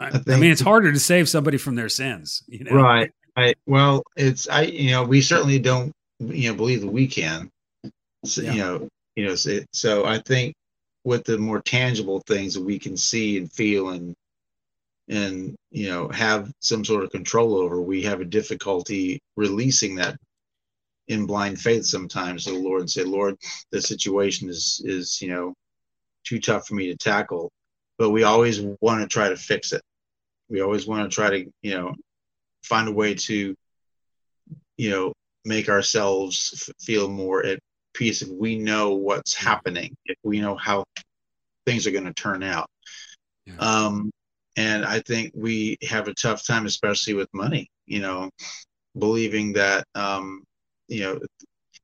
I, I, mean, it's harder to save somebody from their sins, you know? Right. I, well, it's I, you know, we certainly don't, you know, believe that we can. So, yeah. You know, you know, so, so I think with the more tangible things that we can see and feel and and you know have some sort of control over we have a difficulty releasing that in blind faith sometimes. To the lord and say lord the situation is is you know too tough for me to tackle. But we always want to try to fix it. We always want to try to you know find a way to you know make ourselves f- feel more at peace if we know what's happening if we know how things are going to turn out. Yeah. um and I think we have a tough time, especially with money. You know, believing that um, you know,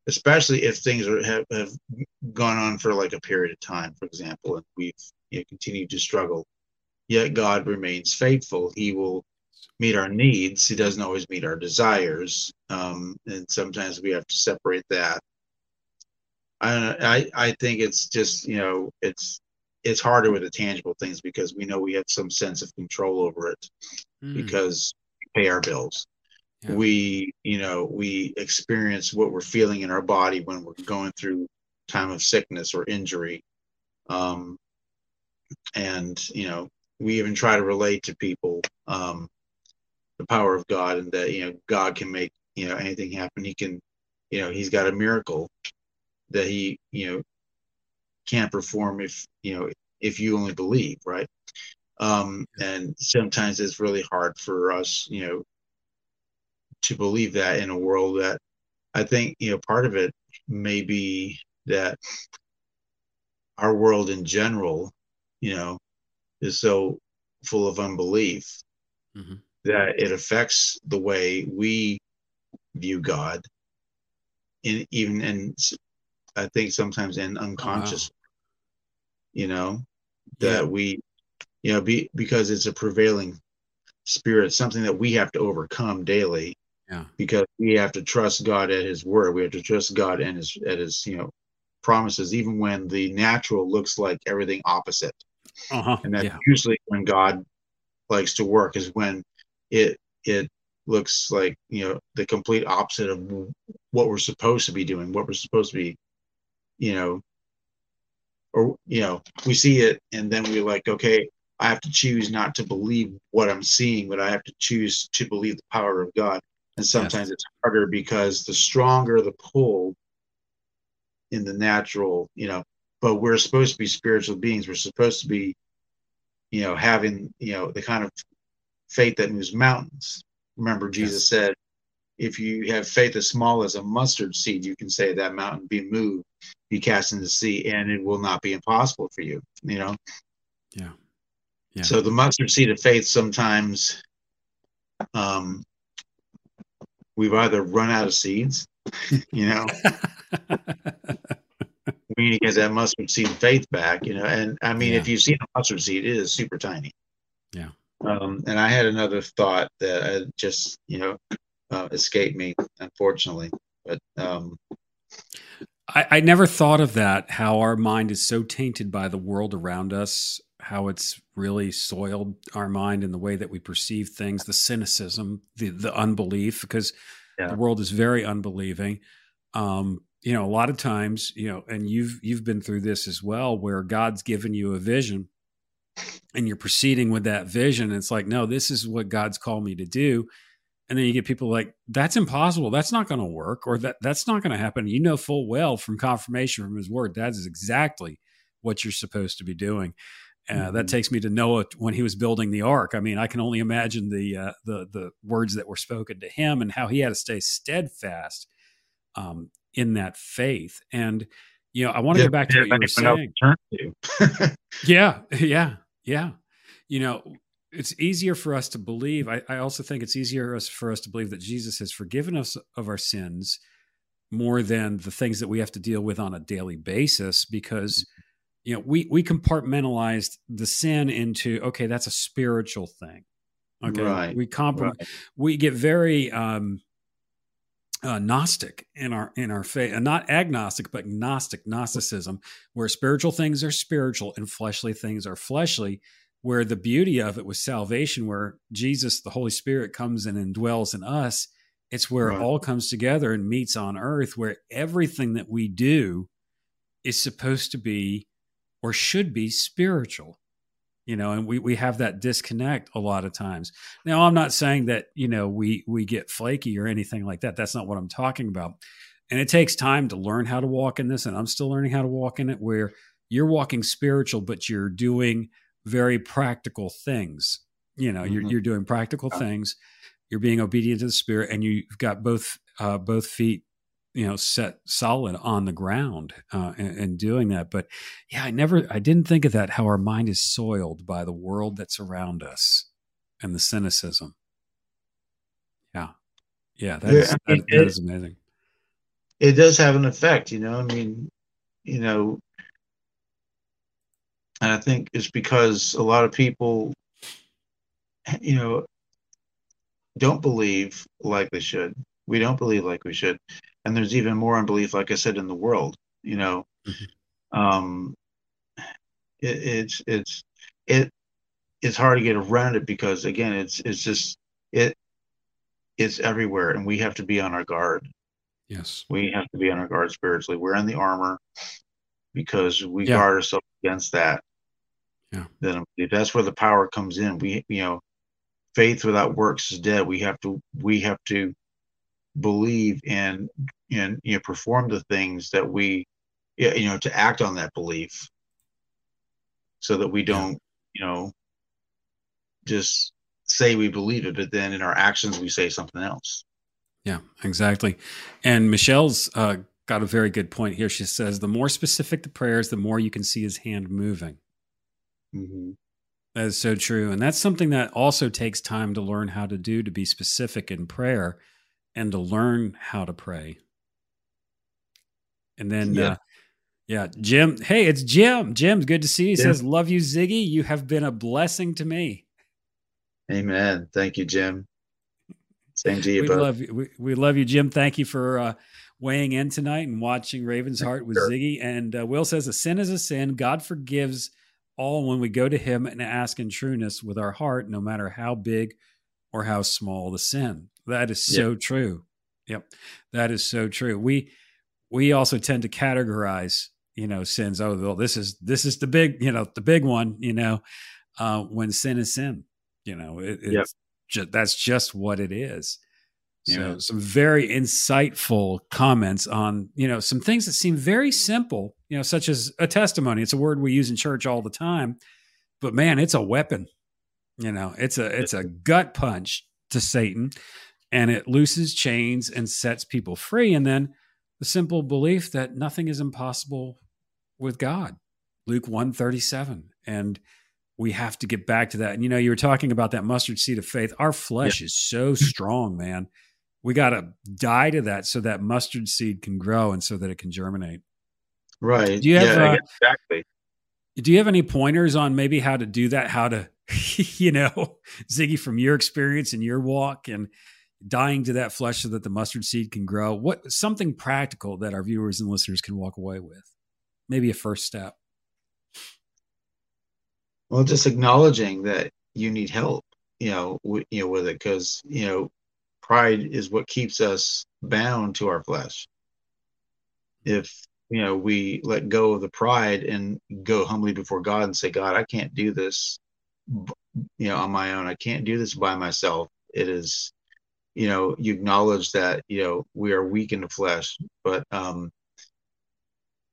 especially if things are, have, have gone on for like a period of time, for example, and we've you know, continued to struggle. Yet God remains faithful. He will meet our needs. He doesn't always meet our desires, um, and sometimes we have to separate that. I, I I think it's just you know it's it's harder with the tangible things because we know we have some sense of control over it mm. because we pay our bills. Yeah. We, you know, we experience what we're feeling in our body when we're going through time of sickness or injury. Um, and, you know, we even try to relate to people um, the power of God and that, you know, God can make, you know, anything happen. He can, you know, he's got a miracle that he, you know, can't perform if you know if you only believe right? Um and sometimes it's really hard for us you know to believe that in a world that i think you know part of it may be that our world in general you know is so full of unbelief mm-hmm. that it affects the way we view god in even in i think sometimes in unconscious you know, that yeah. we, you know, be because it's a prevailing spirit, something that we have to overcome daily. Yeah. Because we have to trust God at His word. We have to trust God and His at His you know promises, even when the natural looks like everything opposite. Uh-huh. And that's yeah. usually when God likes to work is when it it looks like you know the complete opposite of what we're supposed to be doing, what we're supposed to be, you know, or you know we see it and then we're like okay i have to choose not to believe what i'm seeing but i have to choose to believe the power of god and sometimes yes. it's harder because the stronger the pull in the natural you know but we're supposed to be spiritual beings we're supposed to be you know having you know the kind of faith that moves mountains remember jesus yes. said if you have faith as small as a mustard seed you can say that mountain be moved be cast into the sea, and it will not be impossible for you. You know. Yeah. Yeah. So the mustard seed of faith sometimes, um, we've either run out of seeds, [laughs] you know, [laughs] we need to get that mustard seed faith back, you know. And I mean, if you've seen a mustard seed, it is super tiny. Yeah. Um, and I had another thought that I just, you know, uh, escaped me, unfortunately. But um, I, I never thought of that, how our mind is so tainted by the world around us, how it's really soiled our mind in the way that we perceive things, the cynicism, the the unbelief, because Yeah. the world is very unbelieving. Um, you know, a lot of times, you know, and you've you've been through this as well, where God's given you a vision and you're proceeding with that vision. And it's like, no, this is what God's called me to do. And then you get people like, that's impossible. That's not going to work, or that that's not going to happen. You know full well from confirmation from his word, that is exactly what you're supposed to be doing. Uh, That Mhm. takes me to Noah when he was building the ark. I mean, I can only imagine the uh, the the words that were spoken to him and how he had to stay steadfast um, in that faith. And you know, I want to go back to what you were saying. to to. [laughs] Yeah, [laughs] yeah, yeah. You know, it's easier for us to believe. I, I also think it's easier for us to believe that Jesus has forgiven us of our sins more than the things that we have to deal with on a daily basis because you know we we compartmentalized the sin into okay that's a spiritual thing okay Right, we comprom- right. we get very um uh, gnostic in our in our faith and not agnostic but gnostic gnosticism where spiritual things are spiritual and fleshly things are fleshly where the beauty of it was salvation where jesus the holy spirit comes and indwells in us it's where Right. it all comes together and meets on earth where everything that we do is supposed to be or should be spiritual you know and we we have that disconnect a lot of times. Now i'm not saying that you know we we get flaky or anything like that. That's not what i'm talking about. And it takes time to learn how to walk in this and i'm still learning how to walk in it where you're walking spiritual but you're doing very practical things. You know you're, Mhm. you're doing practical things. You're being obedient to the spirit and you've got both uh, both feet you know set solid on the ground uh, and, and doing that. But yeah i never i didn't think of that how our mind is soiled by the world that's around us and the cynicism. Yeah. Yeah that Yeah, is I mean, that it- is amazing. it does have an effect, you know. I mean, you know, and I think it's because a lot of people, you know, don't believe like they should. We don't believe like we should, and there's even more unbelief, like I said, in the world. You know, Mhm. um, it, it's it's it it's hard to get around it because again, it's it's just it it's everywhere, and we have to be on our guard yes we have to be on our guard spiritually. We're in the armor because we Yeah. guard ourselves against that. Yeah. Then if that's where the power comes in. We you know, faith without works is dead. We have to we have to believe and and you know perform the things that we yeah, you know to act on that belief so that we don't you know just say we believe it but then in our actions we say something else Yeah, exactly. And Michelle's uh, got a very good point here. She says, the more specific the prayers, the more you can see his hand moving. Mhm. That is so true. And that's something that also takes time to learn how to do to be specific in prayer and to learn how to pray. And then, Yeah. uh, yeah, Jim. Hey, it's Jim. Jim's good to see you. He Jim. says, Love you, Ziggy. You have been a blessing to me. amen thank you jim same to you we bud. love you. We, we love you, Jim. Thank you for uh, weighing in tonight and watching Raven's Heart with Sure. Ziggy. And uh, Will says, A sin is a sin. God forgives all when we go to Him and ask in trueness with our heart, no matter how big or how small the sin. That is so true. Yep. That is so true. We we also tend to categorize, you know, sins. Oh, well, this is this is the big, you know, the big one, you know, uh, when sin is sin. You know, it, it's Yep. ju- that's just what it is. So Yeah. some very insightful comments on, you know, some things that seem very simple, you know, such as a testimony. It's a word we use in church all the time, but man, it's a weapon. You know, it's a it's a gut punch to Satan and it looses chains and sets people free. And then the simple belief that nothing is impossible with God. Luke 137. And we have to get back to that. And you know, you were talking about that mustard seed of faith. Our flesh yeah. is so strong, man. We got to die to that so that mustard seed can grow and so that it can germinate. Right. Do you have yeah, uh, exactly? Do you have any pointers on maybe how to do that? How to, [laughs] you know, Ziggy, from your experience and your walk and dying to that flesh so that the mustard seed can grow? What something practical that our viewers and listeners can walk away with? Maybe a first step. Well, just acknowledging that you need help, you know, w- you know, with it, because you know, pride is what keeps us bound to our flesh. If you know we let go of the pride and go humbly before God and say, God, I can't do this, you know, on my own. I can't do this by myself. It is, you know, you acknowledge that you know we are weak in the flesh, but um,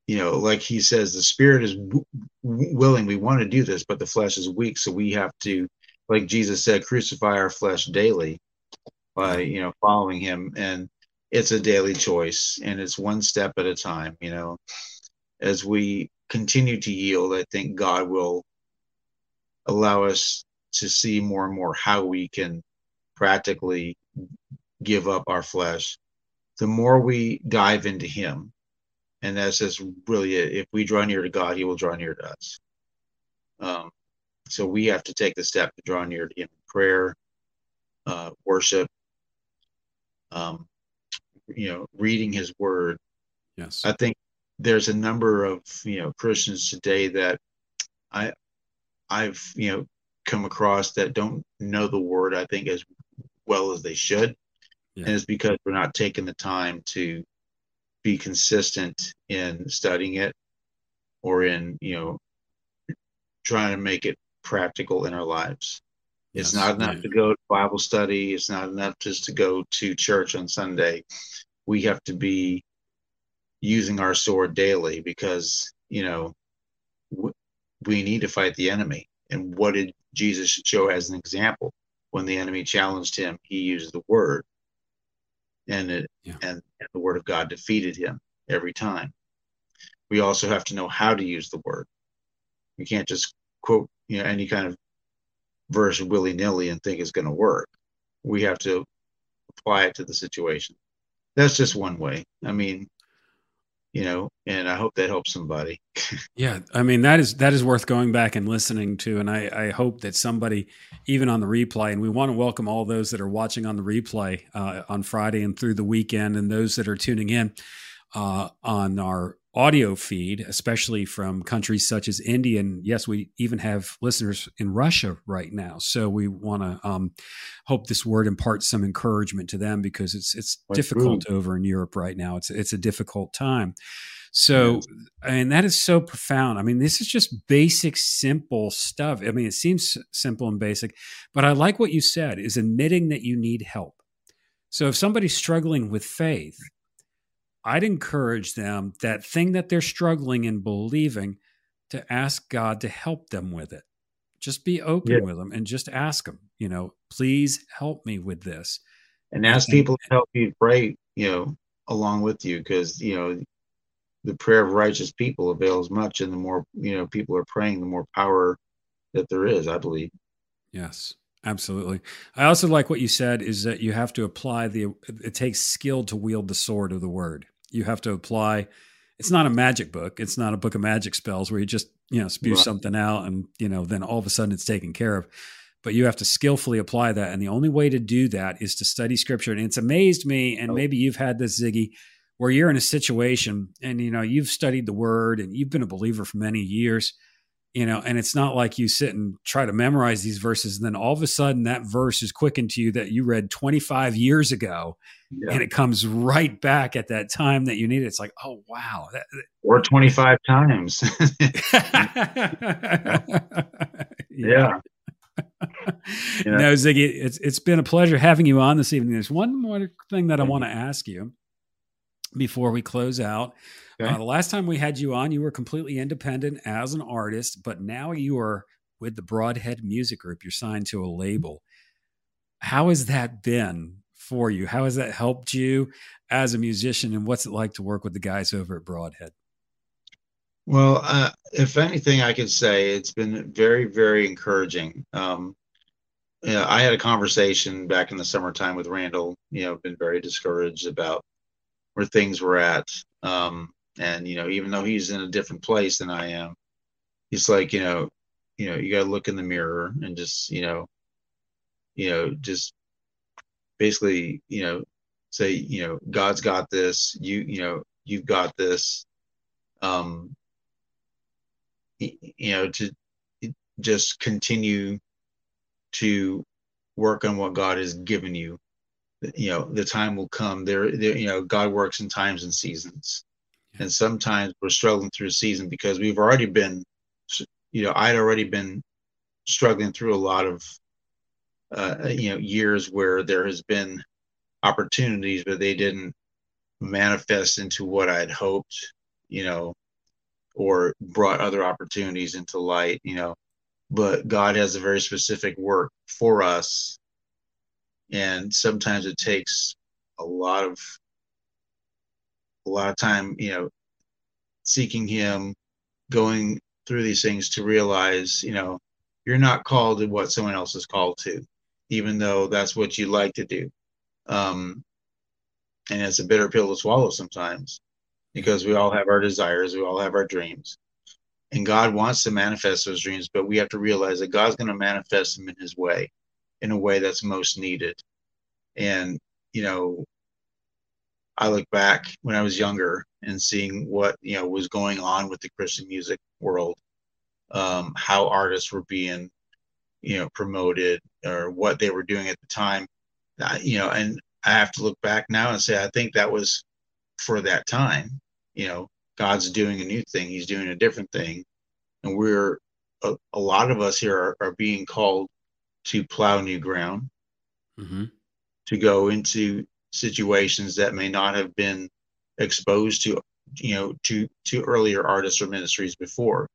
you know, like he says, the spirit is w- willing. We want to do this, but the flesh is weak. So we have to, like Jesus said, crucify our flesh daily by, you know, following him. And it's a daily choice and it's one step at a time, you know. As we continue to yield, I think God will allow us to see more and more how we can practically give up our flesh. The more we dive into him, and that's just really it. If we draw near to God, He will draw near to us. Um, so we have to take the step to draw near to Him in prayer, uh, worship, um, you know, reading His Word. Yes, I think there's a number of you know Christians today that I I've you know come across that don't know the Word. I think as well as they should, yeah. and it's because we're not taking the time to be consistent in studying it or in you know trying to make it practical in our lives it's not enough to go to bible study. It's not enough just to go to church on sunday. We have to be using our sword daily because you know we need to fight the enemy. And what did jesus show as an example? When the enemy challenged him he used the word. And it yeah. and the word of God defeated him every time. We also have to know how to use the word. We can't just quote you know any kind of verse willy nilly and think it's going to work. We have to apply it to the situation. That's just one way. I mean, you know, and I hope that helps somebody. [laughs] yeah, I mean that is that is worth going back and listening to, and I, I hope that somebody, even on the replay, and we want to welcome all those that are watching on the replay uh, on Friday and through the weekend, and those that are tuning in uh, on our audio feed, especially from countries such as India. And yes, we even have listeners in Russia right now. So we want to um, hope this word imparts some encouragement to them because it's it's difficult over in Europe right now. It's it's a difficult time. So, and that is so profound. I mean, this is just basic, simple stuff. I mean, it seems simple and basic, but I like what you said is admitting that you need help. So if somebody's struggling with faith, I'd encourage them that thing that they're struggling in believing to ask God to help them with it. Just be open yeah. with them and just ask them, you know, please help me with this. And ask people to help you pray, you know, along with you because, you know, the prayer of righteous people avails much. And the more, you know, people are praying, the more power that there is, I believe. Yes. Absolutely. I also like what you said is that you have to apply the it takes skill to wield the sword of the word you have to apply. It's not a magic book. It's not a book of magic spells where you just you know spew right. something out and you know then all of a sudden it's taken care of. But you have to skillfully apply that, and the only way to do that is to study scripture. And it's amazed me, and oh. maybe you've had this, Ziggy, where you're in a situation and you know you've studied the word and you've been a believer for many years you know and it's not like you sit and try to memorize these verses and then all of a sudden that verse is quickened to you that you read 25 years ago yeah. and it comes right back at that time that you need it. It's like oh wow. That, or 25 times. [laughs] [laughs] Yeah. No ziggy it's it's been a pleasure having you on this evening. There's one more thing that i want to ask you before we close out. Okay. Uh, the last time we had you on, you were completely independent as an artist, but now you are with the Broadhead Music Group. You're signed to a label. How has that been for you? How has that helped you as a musician, and what's it like to work with the guys over at Broadhead? Well, uh, if anything, I could say it's been very, very encouraging. Um, you know, I had a conversation back in the summertime with Randall. You know, been very discouraged about where things were at. Um, and you know, even though he's in a different place than I am, he's like, you know, you know, you got to look in the mirror and just, you know, you know, just basically, you know, say, you know, God's got this. You, you know, you've got this. Um, you know, to just continue to work on what God has given you. You know, the time will come. There, there you know, God works in times and seasons, and sometimes we're struggling through a season because we've already been, you know, I'd already been struggling through a lot of, uh, you know, years where there has been opportunities, but they didn't manifest into what I'd hoped, you know, or brought other opportunities into light, you know but God has a very specific work for us. And sometimes it takes a lot of a lot of time, you know, seeking him, going through these things to realize, you know, you're not called to what someone else is called to, even though that's what you like to do. Um, and it's a bitter pill to swallow sometimes because we all have our desires, we all have our dreams and God wants to manifest those dreams, but we have to realize that God's going to manifest them in His way, in a way that's most needed. And you know, I look back when I was younger and seeing what you know was going on with the Christian music world, um, how artists were being, you know, promoted or what they were doing at the time. You know, and I have to look back now and say I think that was for that time. You know, God's doing a new thing. He's doing a different thing. And we're, a, a lot of us here are, are, being called to plow new ground, mm-hmm. to go into situations that may not have been exposed to, you know, to, to earlier artists or ministries before,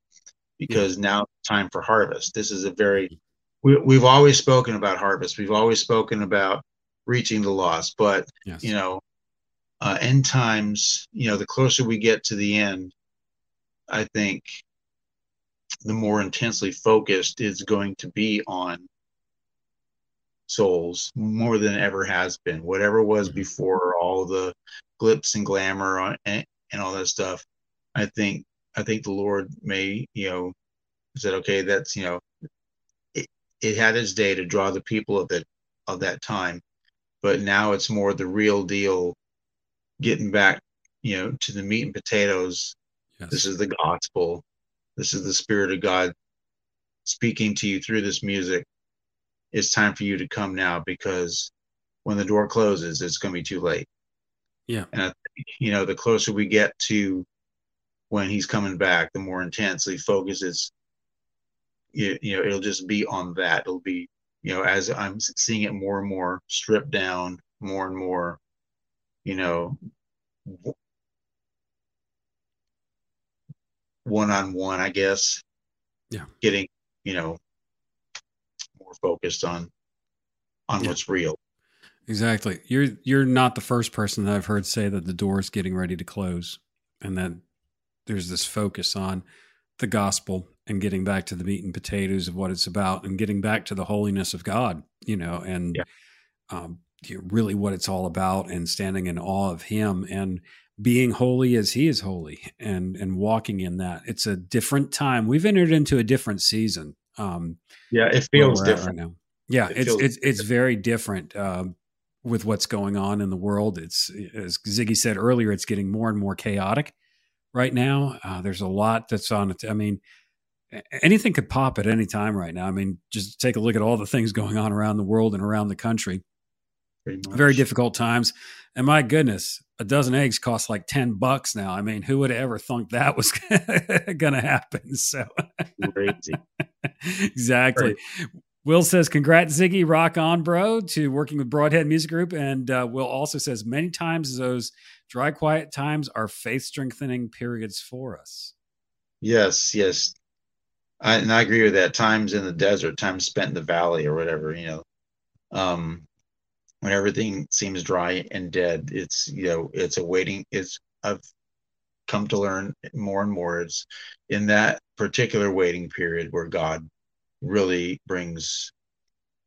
because yeah. now time for harvest. This is a very, mm-hmm. We, we've always spoken about harvest. We've always spoken about reaching the lost, but, yes. you know, uh, end times, you know, the closer we get to the end, I think the more intensely focused it's going to be on souls more than ever has been. Whatever was mm-hmm. before all the glitz and glamour on, and, and all that stuff, I think I think the Lord may, you know, said, okay, that's you know, it, it had its day to draw the people of that of that time, but now it's more the real deal getting back, you know, to the meat and potatoes. Yes. This is the gospel. This is the spirit of God speaking to you through this music. It's time for you to come now because when the door closes, it's going to be too late. Yeah. And I think, you know, the closer we get to when he's coming back, the more intensely focuses, you, you know, it'll just be on that. It'll be, you know, as I'm seeing it more and more stripped down, more and more you know, one on one, I guess. Yeah. Getting, you know, more focused on on yeah. what's real. Exactly. You're you're not the first person that I've heard say that the door is getting ready to close and that there's this focus on the gospel and getting back to the meat and potatoes of what it's about and getting back to the holiness of God, you know, and yeah. um, really what it's all about and standing in awe of him and being holy as he is holy and and walking in that. It's a different time. We've entered into a different season um yeah it feels different. right now. Yeah it it's it's it's very different uh, with what's going on in the world. It's as ziggy said earlier it's getting more and more chaotic right now. Uh, there's a lot that's on it. I mean anything could pop at any time right now i mean just take a look at all the things going on around the world and around the country very difficult times. And my goodness, a dozen eggs cost like 10 bucks now. I mean, who would have ever thunk that was [laughs] going to happen? [laughs] So crazy. [laughs] exactly. Will says, congrats, Ziggy. Rock on, bro, to working with Broadhead Music Group. And uh, Will also says, many times those dry, quiet times are faith strengthening periods for us. Yes, yes. I, and I agree with that. Times in the desert, times spent in the valley or whatever, you know. Um, when everything seems dry and dead. It's you know it's a waiting. It's I've come to learn more and more. It's in that particular waiting period where God really brings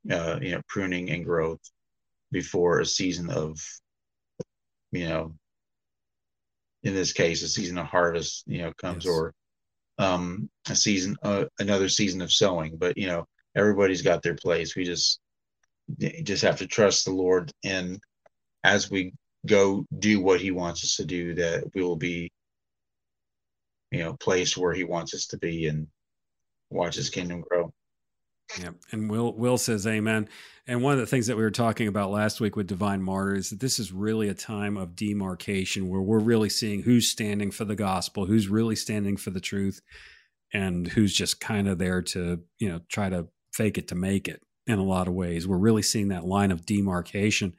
uh, you know pruning and growth before a season of you know in this case a season of harvest you know comes Yes. or um a season uh, another season of sowing but you know everybody's got their place. We just just have to trust the lord. And as we go do what he wants us to do that we will be you know placed where he wants us to be and watch his kingdom grow Yeah, and Will Will says amen. And one of the things that we were talking about last week with Divine Martyr is that this is really a time of demarcation where we're really seeing who's standing for the gospel, who's really standing for the truth, and who's just kind of there to, you know, try to fake it to make it in a lot of ways. We're really seeing that line of demarcation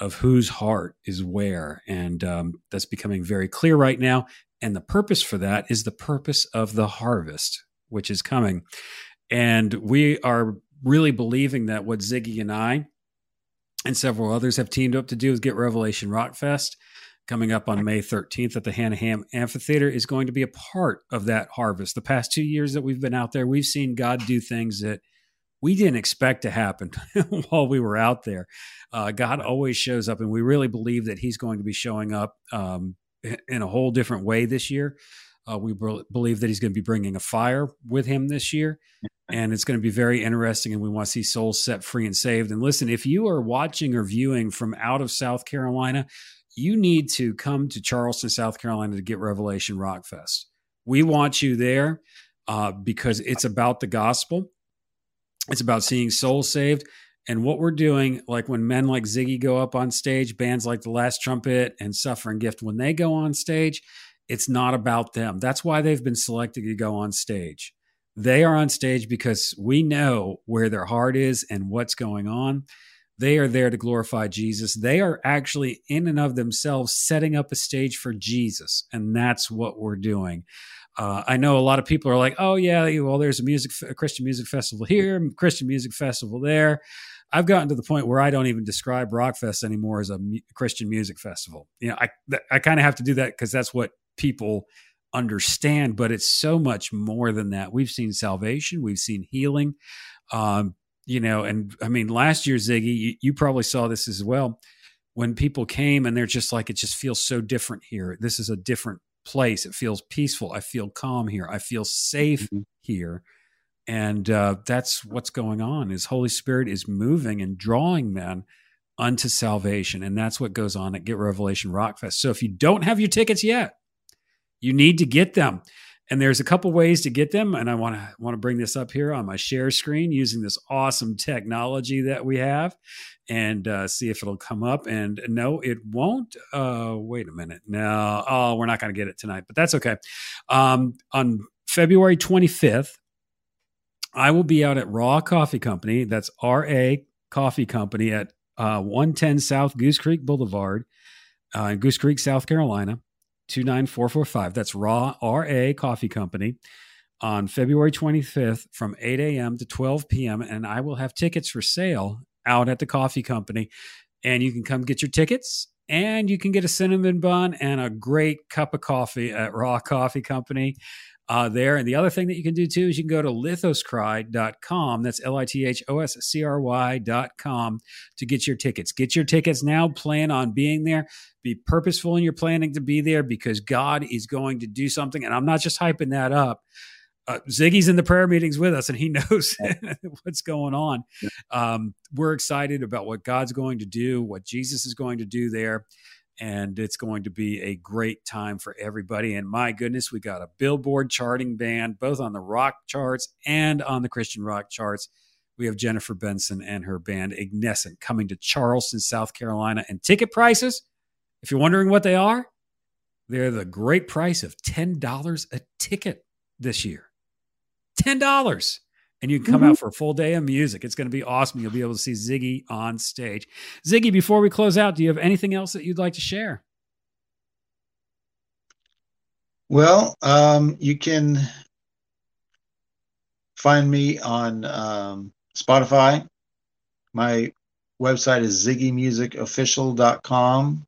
of whose heart is where. And um, that's becoming very clear right now. And the purpose for that is the purpose of the harvest, which is coming. And we are really believing that what Ziggy and I and several others have teamed up to do is get Revelation Rockfest coming up on May 13th at the Hanahan Amphitheater is going to be a part of that harvest. The past two years that we've been out there, we've seen God do things that we didn't expect to happen [laughs] while we were out there. Uh, God always shows up, and we really believe that He's going to be showing up um, in a whole different way this year. Uh, we be- believe that He's going to be bringing a fire with Him this year, and it's going to be very interesting. And we want to see souls set free and saved. And listen, if you are watching or viewing from out of South Carolina, you need to come to Charleston, South Carolina to get Revelation Rock Fest. We want you there uh, because it's about the gospel. It's about seeing souls saved. And what we're doing, like when men like Ziggy go up on stage, bands like The Last Trumpet and Suffering Gift, when they go on stage, it's not about them. That's why they've been selected to go on stage. They are on stage because we know where their heart is and what's going on. They are there to glorify Jesus. They are actually, in and of themselves, setting up a stage for Jesus. And that's what we're doing. Uh, I know a lot of people are like, "Oh yeah, well, there's a music, a Christian music festival here, Christian music festival there." I've gotten to the point where I don't even describe Rockfest anymore as a mu- Christian music festival. You know, I I kind of have to do that because that's what people understand, but it's so much more than that. We've seen salvation, we've seen healing, um, you know, and I mean, last year, Ziggy, you, you probably saw this as well. When people came and they're just like, it just feels so different here. This is a different place. It feels peaceful. I feel calm here. I feel safe Mhm. here. And uh, that's what's going on is Holy Spirit is moving and drawing men unto salvation. And that's what goes on at Get Revelation Rockfest. So if you don't have your tickets yet, you need to get them. And there's a couple ways to get them. And I want to want to bring this up here on my share screen using this awesome technology that we have and uh, see if it'll come up. And no, it won't. Uh, wait a minute. No, oh, we're not going to get it tonight, but that's okay. Um, on February 25th, I will be out at Raw Coffee Company. That's R A Coffee Company at uh, 110 South Goose Creek Boulevard uh, in Goose Creek, South Carolina, 29445. That's Raw R A Coffee Company on February 25th from 8 a.m. to 12 p.m. And I will have tickets for sale out at the coffee company. And you can come get your tickets and you can get a cinnamon bun and a great cup of coffee at Raw Coffee Company uh, there. And the other thing that you can do too is you can go to lithoscry.com. That's L I T H O S C R Y.com to get your tickets. Get your tickets now. Plan on being there. Be purposeful in your planning to be there because God is going to do something. And I'm not just hyping that up. Uh, Ziggy's in the prayer meetings with us and he [laughs] knows what's going on. Um, we're excited about what God's going to do, what Jesus is going to do there and it's going to be a great time for everybody. And my goodness, we got a Billboard charting band, both on the rock charts and on the Christian rock charts. We have Jennifer Benson and her band Ignescent coming to Charleston, South Carolina. And ticket prices, if you're wondering what they are, they're the great price of $10 a ticket this year. $10 and you can come out for a full day of music. It's going to be awesome. You'll be able to see Ziggy on stage. Ziggy, before we close out, do you have anything else that you'd like to share? Well, um, you can find me on um, Spotify. My website is ziggiemusicofficial.com.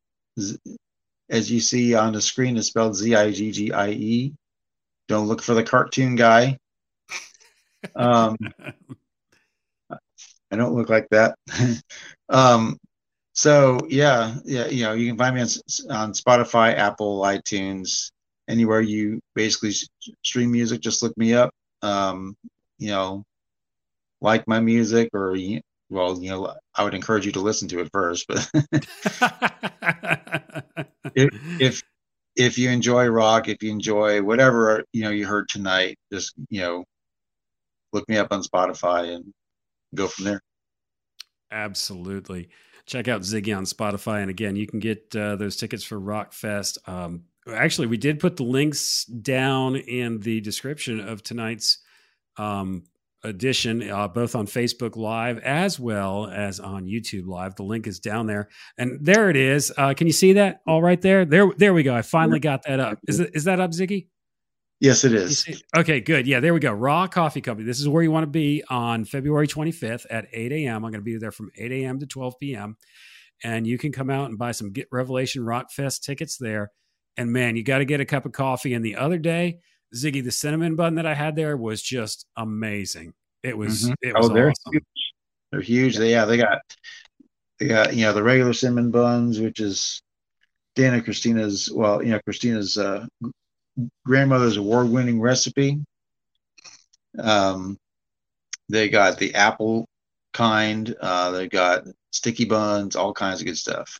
As you see on the screen, it's spelled Z I G G I E. Don't look for the cartoon guy. Um, I don't look like that. [laughs] um, so yeah, yeah, you know, you can find me on, on Spotify, Apple, iTunes, anywhere you basically stream music. Just look me up. Um, you know, like my music, or well, you know, I would encourage you to listen to it first. But [laughs] if if if you enjoy rock, if you enjoy whatever you know you heard tonight, just you know, look me up on Spotify and go from there. Absolutely. Check out Ziggy on Spotify. And again, you can get uh, those tickets for Rockfest. Um, actually, we did put the links down in the description of tonight's um, edition, uh, both on Facebook Live as well as on YouTube Live. The link is down there. And there it is. Uh, can you see that all right there? There, there we go. I finally got that up. Is, it, is that up, Ziggy? Yes, it is. Okay, good. Yeah, there we go. Raw Coffee Company. This is where you want to be on February 25th at 8 a.m. I'm going to be there from 8 a.m. to 12 p.m. And you can come out and buy some Get Revelation Rock Fest tickets there. And man, you got to get a cup of coffee. And the other day, Ziggy, the cinnamon bun that I had there was just amazing. It was, Mhm. it was oh, they're awesome. huge. They're huge. They, yeah, they got they got you know the regular cinnamon buns, which is Dana Christina's. Well, you know Christina's uh, grandmother's award-winning recipe. Um, they got the apple kind. Uh, they got sticky buns, all kinds of good stuff.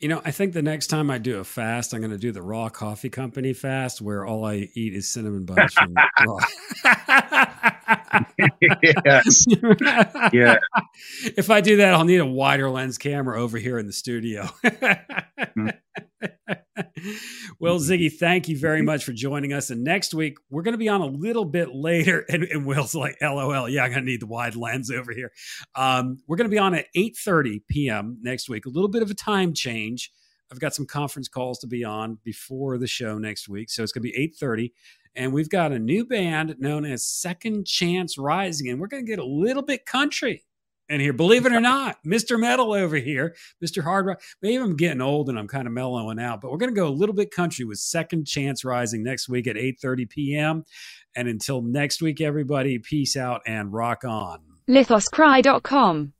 You know, I think the next time I do a fast, I'm going to do the Raw Coffee Company fast, where all I eat is cinnamon buns from [laughs] Raw. yes. Yeah. [laughs] If I do that, I'll need a wider lens camera over here in the studio. [laughs] well, Ziggy, thank you very much for joining us. And next week, we're going to be on a little bit later. [laughs] And, and Will's like, LOL, yeah, I'm going to need the wide lens over here. Um, we're going to be on at 8.30 p.m. next week. A little bit of a time change. I've got some conference calls to be on before the show next week. So it's going to be 8.30 and we've got a new band known as Second Chance Rising, and we're going to get a little bit country in here. Believe it or not, Mr. Metal over here, Mr. Hard Rock. Maybe I'm getting old and I'm kind of mellowing out, but we're going to go a little bit country with Second Chance Rising next week at 8:30 p.m. And until next week, everybody, peace out and rock on. Lithoscry.com